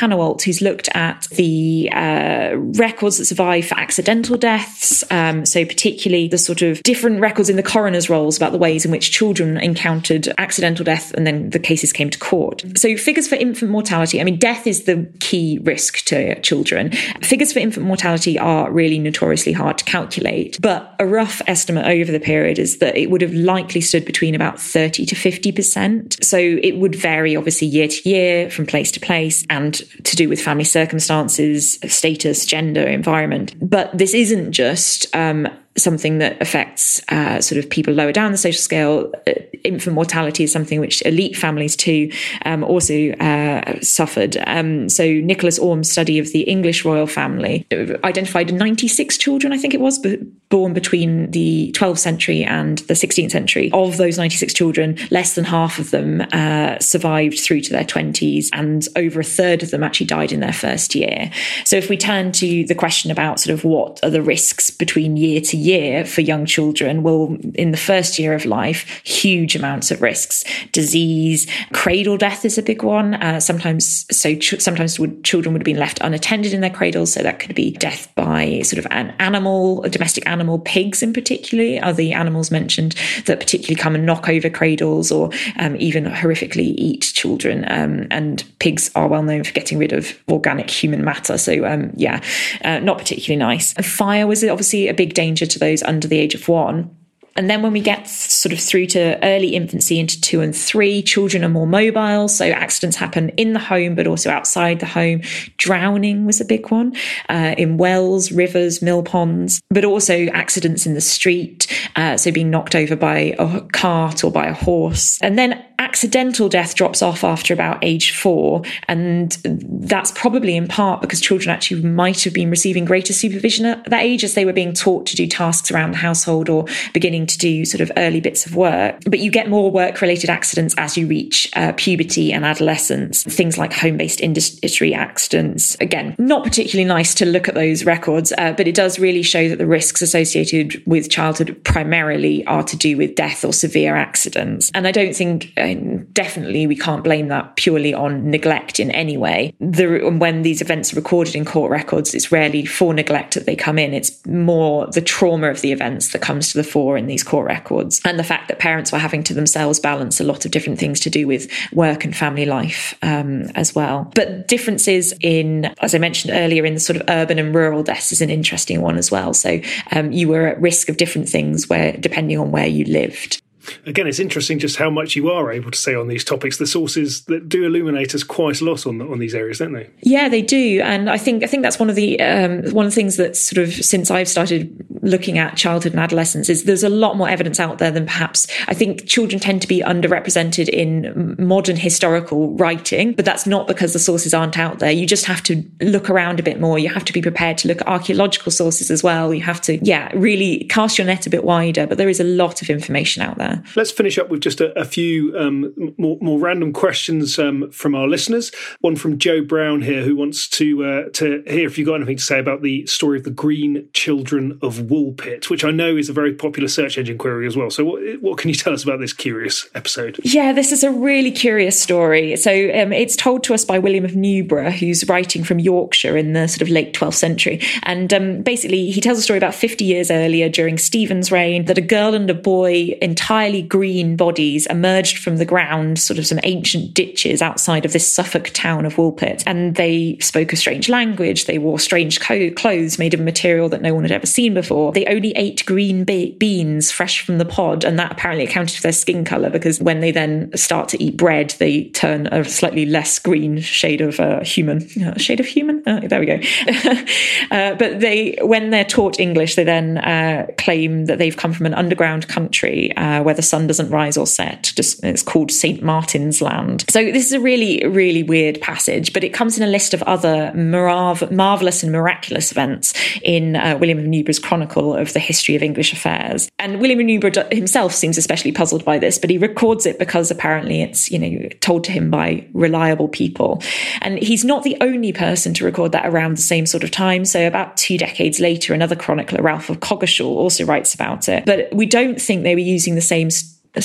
Who's looked at the uh, records that survive for accidental deaths. Um, so, particularly the sort of different records in the coroner's rolls about the ways in which children encountered accidental death and then the cases came to court. So, figures for infant mortality I mean, death is the key risk to children. Figures for infant mortality are really notoriously hard to calculate, but a rough estimate over the period is that it would have likely stood between about 30 to 50%. So it would vary obviously year to year from place to place and to do with family circumstances, status, gender, environment. But this isn't just um, something that affects uh, sort of people lower down the social scale. Uh, infant mortality is something which elite families too um, also uh, suffered. Um, so Nicholas Orme's study of the English royal family identified 96 children, I think it was, born between the 12th century and the 16th century. Of those 96 children, less than half of them uh, survived through to their 20s, and over a third of them actually died in their first year. So if we turn to the question about sort of what are the risks between year to year for young children, well, in the first year of life, huge amounts of risks. Disease, cradle death is a big one. Uh, sometimes, so ch- sometimes would, children would have been left unattended in their cradles, so that could be death by sort of an animal, a domestic animal. Pigs, in particular, are the animals mentioned that particularly come and knock over cradles or um, even horrifically eat children. Um, and pigs are well known for getting rid of organic human matter. So, um, yeah, uh, not particularly nice. Fire was obviously a big danger to those under the age of one. And then when we get sort of through to early infancy into two and three, children are more mobile. So accidents happen in the home, but also outside the home. Drowning was a big one uh, in wells, rivers, mill ponds, but also accidents in the street. Uh, so being knocked over by a cart or by a horse. And then accidental death drops off after about age four. And that's probably in part because children actually might have been receiving greater supervision at that age as they were being taught to do tasks around the household or beginning to do sort of early bits of work. But you get more work related accidents as you reach uh, puberty and adolescence, things like home based industry accidents. Again, not particularly nice to look at those records, uh, but it does really show that the risks associated with childhood primarily are to do with death or severe accidents. And I don't think uh, definitely we can't blame that purely on neglect in any way. The, when these events are recorded in court records, it's rarely for neglect that they come in. It's more the trauma of the events that comes to the fore in these court records. And the fact that parents were having to themselves balance a lot of different things to do with work and family life um, as well. But differences in, as I mentioned earlier, in the sort of urban and rural deaths is an interesting one as well. So um, you were at risk of different things where depending on where you lived again, it's interesting just how much you are able to say on these topics. The sources that do illuminate us quite a lot on on these areas, don't they? Yeah, they do, and I think I think that's one of the um, one of the things that sort of since I've started looking at childhood and adolescence is there's a lot more evidence out there than perhaps I think children tend to be underrepresented in modern historical writing, but that's not because the sources aren't out there. You just have to look around a bit more. You have to be prepared to look at archaeological sources as well. You have to, yeah, really cast your net a bit wider. But there is a lot of information out there. There. Let's finish up with just a, a few um, more, more, random questions um, from our listeners. One from Joe Brown here, who wants to uh, to hear if you've got anything to say about the story of the Green Children of Woolpit, which I know is a very popular search engine query as well. So, what, what can you tell us about this curious episode? Yeah, this is a really curious story. So, um, it's told to us by William of Newburgh, who's writing from Yorkshire in the sort of late 12th century. And um, basically, he tells a story about 50 years earlier during Stephen's reign that a girl and a boy, entirely green bodies, emerged from the ground, sort of some ancient ditches outside of this Suffolk town of Woolpit. And they spoke a strange language. They wore strange co- clothes made of material that no one had ever seen before. They only ate green be- beans fresh from the pod, and that apparently accounted for their skin color because when they then start to eat bread, they turn a slightly less green shade of uh, human. Uh, shade of human? Uh, there we go. Uh, but they, when they're taught English, they then uh, claim that they've come from an underground country uh, where the sun doesn't rise or set. Just, it's called St. Martin's Land. So this is a really, really weird passage, but it comes in a list of other marav- marvelous and miraculous events in uh, William of Newburgh's Chronicle of the History of English Affairs. And William of Newburgh himself seems especially puzzled by this, but he records it because apparently it's, you know, told to him by reliable people. And he's not the only person to record that around the same sort of time. So about two decades later, another chronicler, Ralph of Coggeshall, also writes about it. But we don't think they were using the same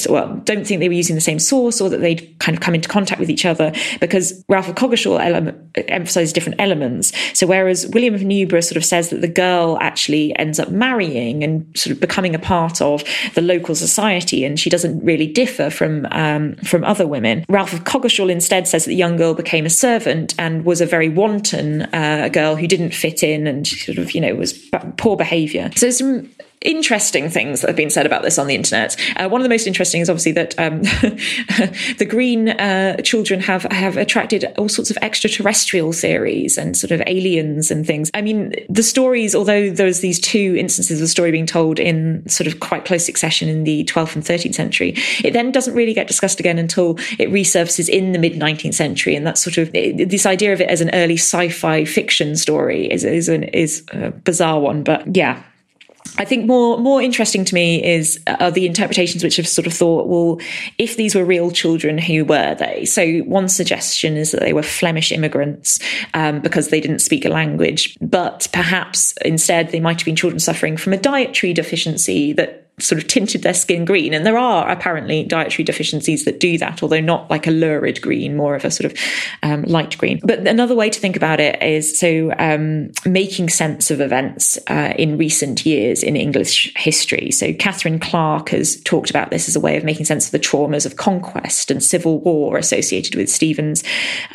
well, don't think they were using the same source or that they'd kind of come into contact with each other because Ralph of Coggeshall ele- emphasizes different elements. So whereas William of Newburgh sort of says that the girl actually ends up marrying and sort of becoming a part of the local society and she doesn't really differ from um, from other women, Ralph of Coggeshall instead says that the young girl became a servant and was a very wanton uh, girl who didn't fit in and sort of you know was poor behavior. So some interesting things that have been said about this on the internet. Uh, one of the most interesting is obviously that um, the green uh, children have have attracted all sorts of extraterrestrial theories and sort of aliens and things. I mean, the stories, although there's these two instances of the story being told in sort of quite close succession in the 12th and 13th century, it then doesn't really get discussed again until it resurfaces in the mid 19th century, and that's sort of this idea of it as an early sci-fi fiction story is is, an, is a bizarre one, but yeah. I think more more interesting to me is uh, are the interpretations which have sort of thought, well, if these were real children, who were they? So one suggestion is that they were Flemish immigrants um, because they didn't speak a language, but perhaps instead they might have been children suffering from a dietary deficiency that sort of tinted their skin green. And there are apparently dietary deficiencies that do that, although not like a lurid green, more of a sort of um, light green. But another way to think about it is so um, making sense of events uh, in recent years in English history. So Catherine Clark has talked about this as a way of making sense of the traumas of conquest and civil war associated with Stephen's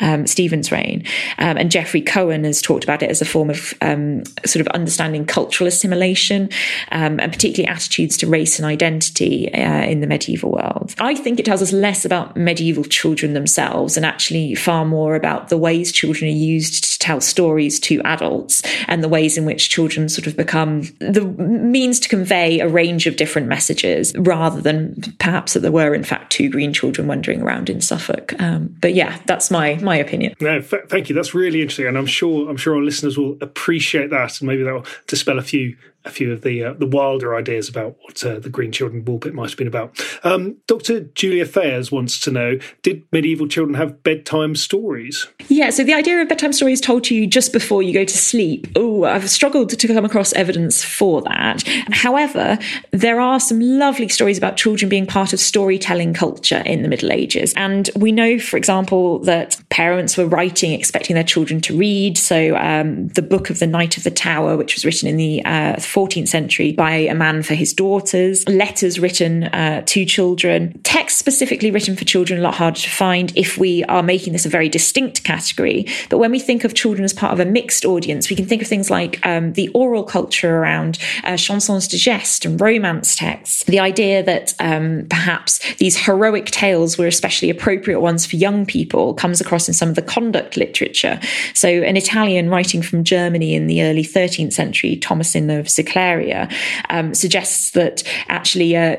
um, Stephen's reign. Um, and Jeffrey Cohen has talked about it as a form of um, sort of understanding cultural assimilation um, and particularly attitudes to race and identity uh, in the medieval world. I think it tells us less about medieval children themselves and actually far more about the ways children are used to tell stories to adults and the ways in which children sort of become the means to convey a range of different messages rather than perhaps that there were in fact two green children wandering around in Suffolk. Um, but yeah, that's my my opinion. No, f- thank you. That's really interesting, and I'm sure I'm sure our listeners will appreciate that, and maybe that will dispel a few a few of the uh, the wilder ideas about what uh, the Green Children Woolpit might have been about. Um, Dr. Julia Fayers wants to know: Did medieval children have bedtime stories? Yeah, so the idea of bedtime stories told to you just before you go to sleep. Oh, I've struggled to come across evidence for that. However, there are some lovely stories about children being part of storytelling culture in the Middle Ages, and we know, for example, that parents were writing expecting their children to read. So, um, the Book of the Knight of the Tower, which was written in the uh, 14th century by a man for his daughters, letters written uh, to children, texts specifically written for children, a lot harder to find if we are making this a very distinct category. But when we think of children as part of a mixed audience, we can think of things like um, the oral culture around uh, chansons de geste and romance texts. The idea that um, perhaps these heroic tales were especially appropriate ones for young people comes across in some of the conduct literature. So, an Italian writing from Germany in the early 13th century, Thomasin of Cicleria, um, suggests that actually uh,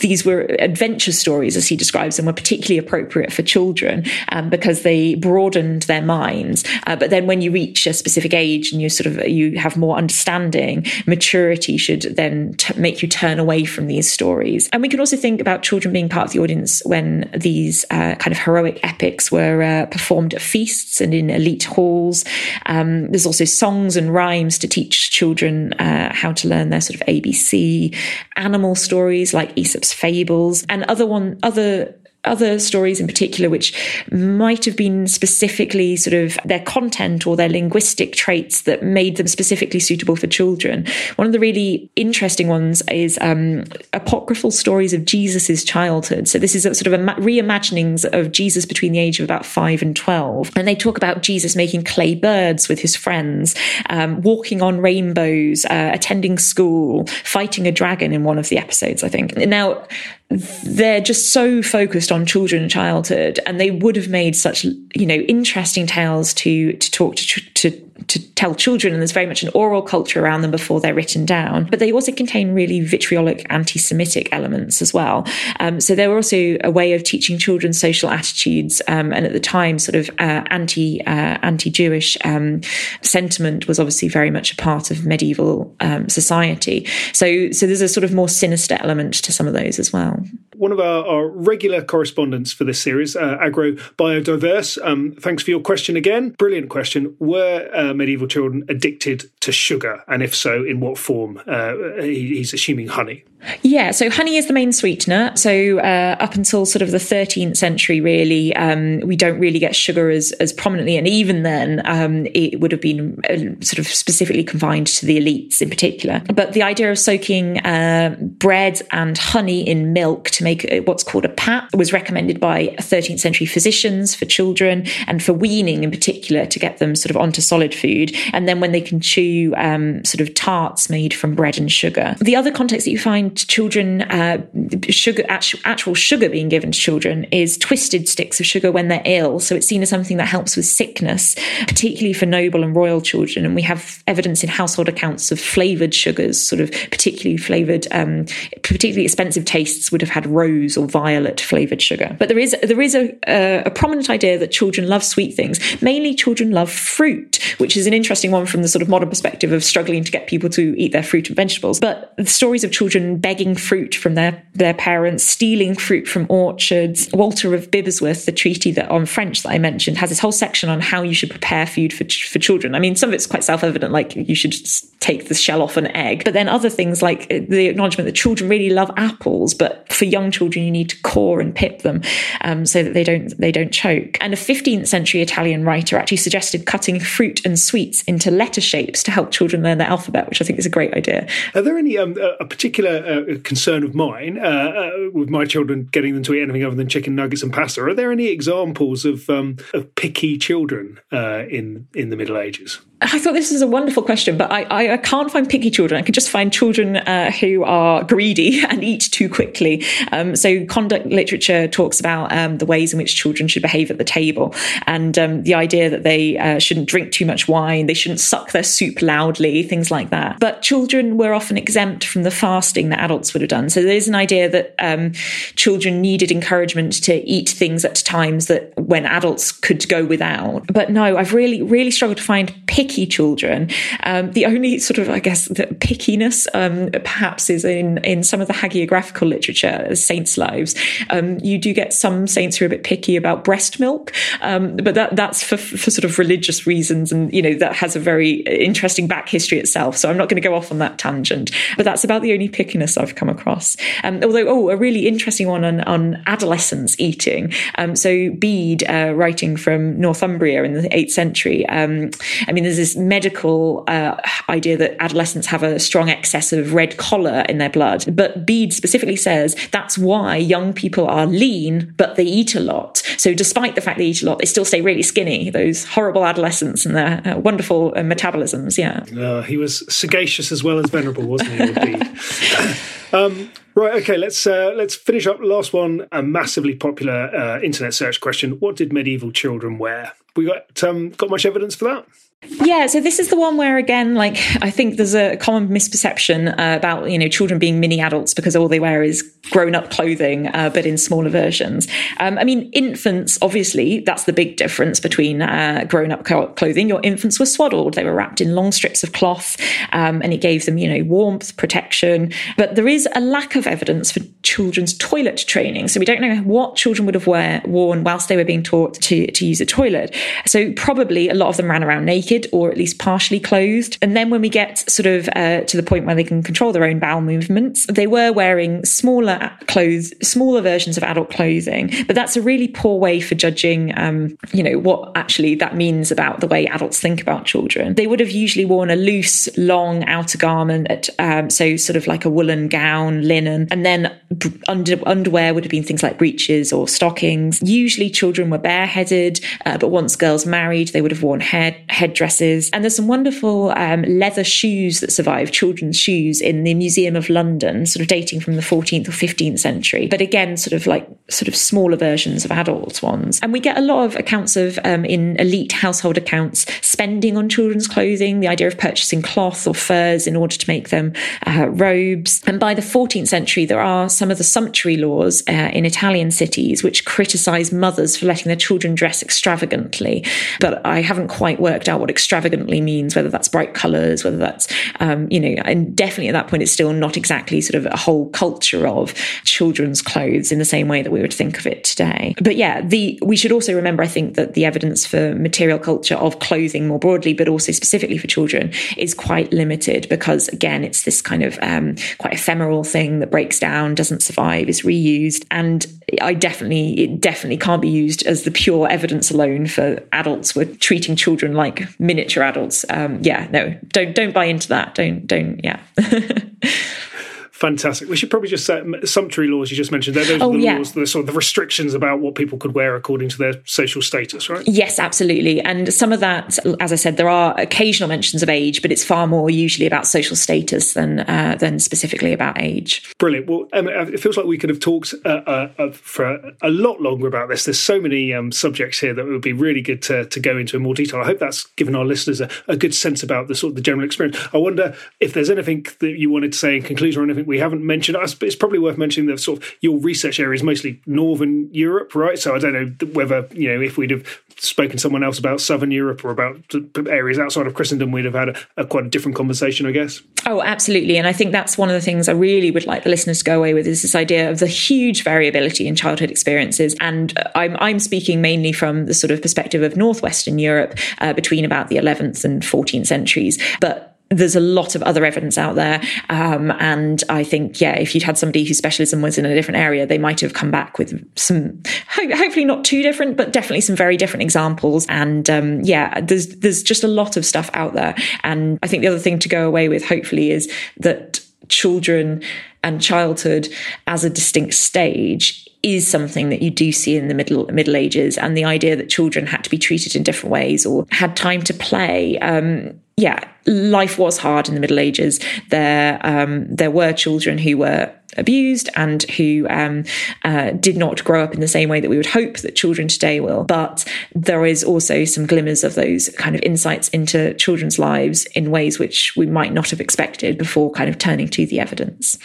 these were adventure stories, as he describes them, were particularly appropriate for children um, because they broadened their minds. Uh, but then when you reach a specific age and you sort of you have more understanding, maturity should then t- make you turn away from these stories. And we can also think about children being part of the audience when these uh, kind of heroic epics were uh, performed at feasts and in elite halls. Um, there's also songs and rhymes to teach children uh, how to learn their sort of ABC, animal stories like Aesop's fables, and other one other other stories in particular, which might have been specifically sort of their content or their linguistic traits that made them specifically suitable for children. One of the really interesting ones is um, apocryphal stories of Jesus's childhood. So this is a sort of a reimaginings of Jesus between the age of about five and 12. And they talk about Jesus making clay birds with his friends, um, walking on rainbows, uh, attending school, fighting a dragon in one of the episodes, I think. Now, they're just so focused on children and childhood and they would have made such you know interesting tales to to talk to to to tell children, and there's very much an oral culture around them before they're written down. But they also contain really vitriolic anti Semitic elements as well. Um, so they were also a way of teaching children social attitudes. Um, and at the time, sort of uh, anti uh, anti Jewish um, sentiment was obviously very much a part of medieval um, society. So, so there's a sort of more sinister element to some of those as well. One of our, our regular correspondents for this series, uh, Agro Biodiverse, um, thanks for your question again. Brilliant question. Were uh, medieval children addicted to sugar? And if so, in what form? Uh, he's assuming honey. Yeah, so honey is the main sweetener. So uh, up until sort of the 13th century, really, um, we don't really get sugar as, as prominently. And even then, um, it would have been uh, sort of specifically confined to the elites in particular. But the idea of soaking uh, bread and honey in milk to make what's called a pap was recommended by 13th century physicians for children and for weaning in particular to get them sort of onto solid food. And then when they can chew um, sort of tarts made from bread and sugar. The other context that you find children, uh, sugar, actual, sugar being given to children is twisted sticks of sugar when they're ill. So it's seen as something that helps with sickness, particularly for noble and royal children. And we have evidence in household accounts of flavored sugars, sort of particularly flavored, um, particularly expensive tastes would have had rose or violet flavored sugar. But there is there is a, a, a prominent idea that children love sweet things. Mainly, children love fruit, which is an interesting one from the sort of modern perspective of struggling to get people to eat their fruit and vegetables. But the stories of children begging fruit from their, their parents, stealing fruit from orchards. Walter of Bibbesworth, the treaty that on French that I mentioned, has this whole section on how you should prepare food for, for children. I mean, some of it's quite self evident, like you should take the shell off an egg. But then other things like the acknowledgement that children really love apples, but for young children, you need to core and pip them um, so that they don't they don't choke. And a 15th century Italian writer actually suggested cutting fruit and sweets into letter shapes to help children learn their alphabet, which I think is a great idea. Are there any um, a particular uh, concern of mine uh, uh, with my children getting them to eat anything other than chicken nuggets and pasta? Are there any examples of um, of picky children uh, in in the Middle Ages? I thought this was a wonderful question, but I, I, I can't find picky children. I can just find children uh, who are greedy and eat too quickly. Um, so, conduct literature talks about um, the ways in which children should behave at the table and um, the idea that they uh, shouldn't drink too much wine, they shouldn't suck their soup loudly, things like that. But children were often exempt from the fasting that adults would have done. So, there's an idea that um, children needed encouragement to eat things at times that when adults could go without. But no, I've really, really struggled to find picky children. Um, the only sort of, I guess, the pickiness um, perhaps is in in some of the hagiographical literature, saints' lives. Um, you do get some saints who are a bit picky about breast milk, um, but that that's for, for sort of religious reasons, and you know that has a very interesting back history itself. So I'm not going to go off on that tangent, but that's about the only pickiness I've come across. Um, although, oh, a really interesting one on on adolescents eating. Um, so Bede, uh, writing from Northumbria in the eighth century. I mean, there's this medical uh, idea that adolescents have a strong excess of red choler in their blood. But Bede specifically says that's why young people are lean, but they eat a lot. So despite the fact they eat a lot, they still stay really skinny. Those horrible adolescents and their uh, wonderful uh, metabolisms. Yeah. Uh, he was sagacious as well as venerable, wasn't he? um, Right. Okay. Let's uh, let's finish up. Last one. A massively popular uh, internet search question: What did medieval children wear? We got um, got much evidence for that? Yeah, so this is the one where again, like I think there's a common misperception uh, about you know children being mini adults because all they wear is grown-up clothing, uh, but in smaller versions. Um, I mean, infants obviously that's the big difference between uh, grown-up clothing. Your infants were swaddled; they were wrapped in long strips of cloth, um, and it gave them you know warmth, protection. But there is a lack of evidence for children's toilet training, so we don't know what children would have wear, worn whilst they were being taught to to use a toilet. So probably a lot of them ran around naked naked or at least partially clothed. And then when we get sort of uh, to the point where they can control their own bowel movements, they were wearing smaller clothes, smaller versions of adult clothing. But that's a really poor way for judging, um, you know, what actually that means about the way adults think about children. They would have usually worn a loose, long outer garment, at, um, so sort of like a woolen gown, linen, and then under, underwear would have been things like breeches or stockings. Usually, children were bareheaded, uh, but once girls married, they would have worn head headdresses dresses. And there's some wonderful um, leather shoes that survive, children's shoes in the Museum of London, sort of dating from the 14th or 15th century. But again, sort of like sort of smaller versions of adult ones. And we get a lot of accounts of um, in elite household accounts spending on children's clothing, the idea of purchasing cloth or furs in order to make them uh, robes. And by the 14th century, there are some of the sumptuary laws uh, in Italian cities which criticize mothers for letting their children dress extravagantly. But I haven't quite worked out what extravagantly means, whether that's bright colors, whether that's, um, you know, and definitely at that point, it's still not exactly sort of a whole culture of children's clothes in the same way that we would think of it today. But yeah, the we should also remember, I think, that the evidence for material culture of clothing more broadly, but also specifically for children, is quite limited because, again, it's this kind of um, quite ephemeral thing that breaks down, doesn't survive, is reused, and I definitely it definitely can't be used as the pure evidence alone for adults were treating children like miniature adults. Um, yeah, no, don't don't buy into that. Don't don't yeah. Fantastic. We should probably just set sumptuary laws you just mentioned. Those oh, are the yeah. laws, the sort of the restrictions about what people could wear according to their social status, right? Yes, absolutely. And some of that, as I said, there are occasional mentions of age, but it's far more usually about social status than uh, than specifically about age. Brilliant. Well, Emma, it feels like we could have talked uh, uh, uh for a lot longer about this. There's so many um, subjects here that it would be really good to, to go into in more detail. I hope that's given our listeners a, a good sense about the sort of the general experience. I wonder if there's anything that you wanted to say in conclusion or anything we haven't mentioned. It's probably worth mentioning that sort of your research area is mostly Northern Europe, right? So I don't know whether you know if we'd have spoken to someone else about Southern Europe or about areas outside of Christendom, we'd have had a, a quite a different conversation, I guess. Oh, absolutely, and I think that's one of the things I really would like the listeners to go away with is this idea of the huge variability in childhood experiences. And I'm I'm speaking mainly from the sort of perspective of northwestern Europe uh, between about the 11th and 14th centuries, but there's a lot of other evidence out there. Um, and I think, yeah, if you'd had somebody whose specialism was in a different area, they might have come back with some, hopefully not too different, but definitely some very different examples. And um, yeah, there's there's just a lot of stuff out there. And I think the other thing to go away with, hopefully, is that children and childhood as a distinct stage is something that you do see in the middle Middle Ages, and the idea that children had to be treated in different ways or had time to play. Um, yeah, life was hard in the Middle Ages. There, um, there were children who were abused and who um, uh, did not grow up in the same way that we would hope that children today will. But there is also some glimmers of those kind of insights into children's lives in ways which we might not have expected before kind of turning to the evidence.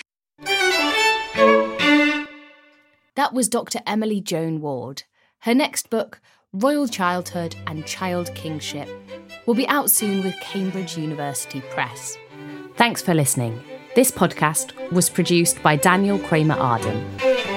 That was Dr. Emily Joan Ward. Her next book, Royal Childhood and Child Kingship, will be out soon with Cambridge University Press. Thanks for listening. This podcast was produced by Daniel Kramer Arden.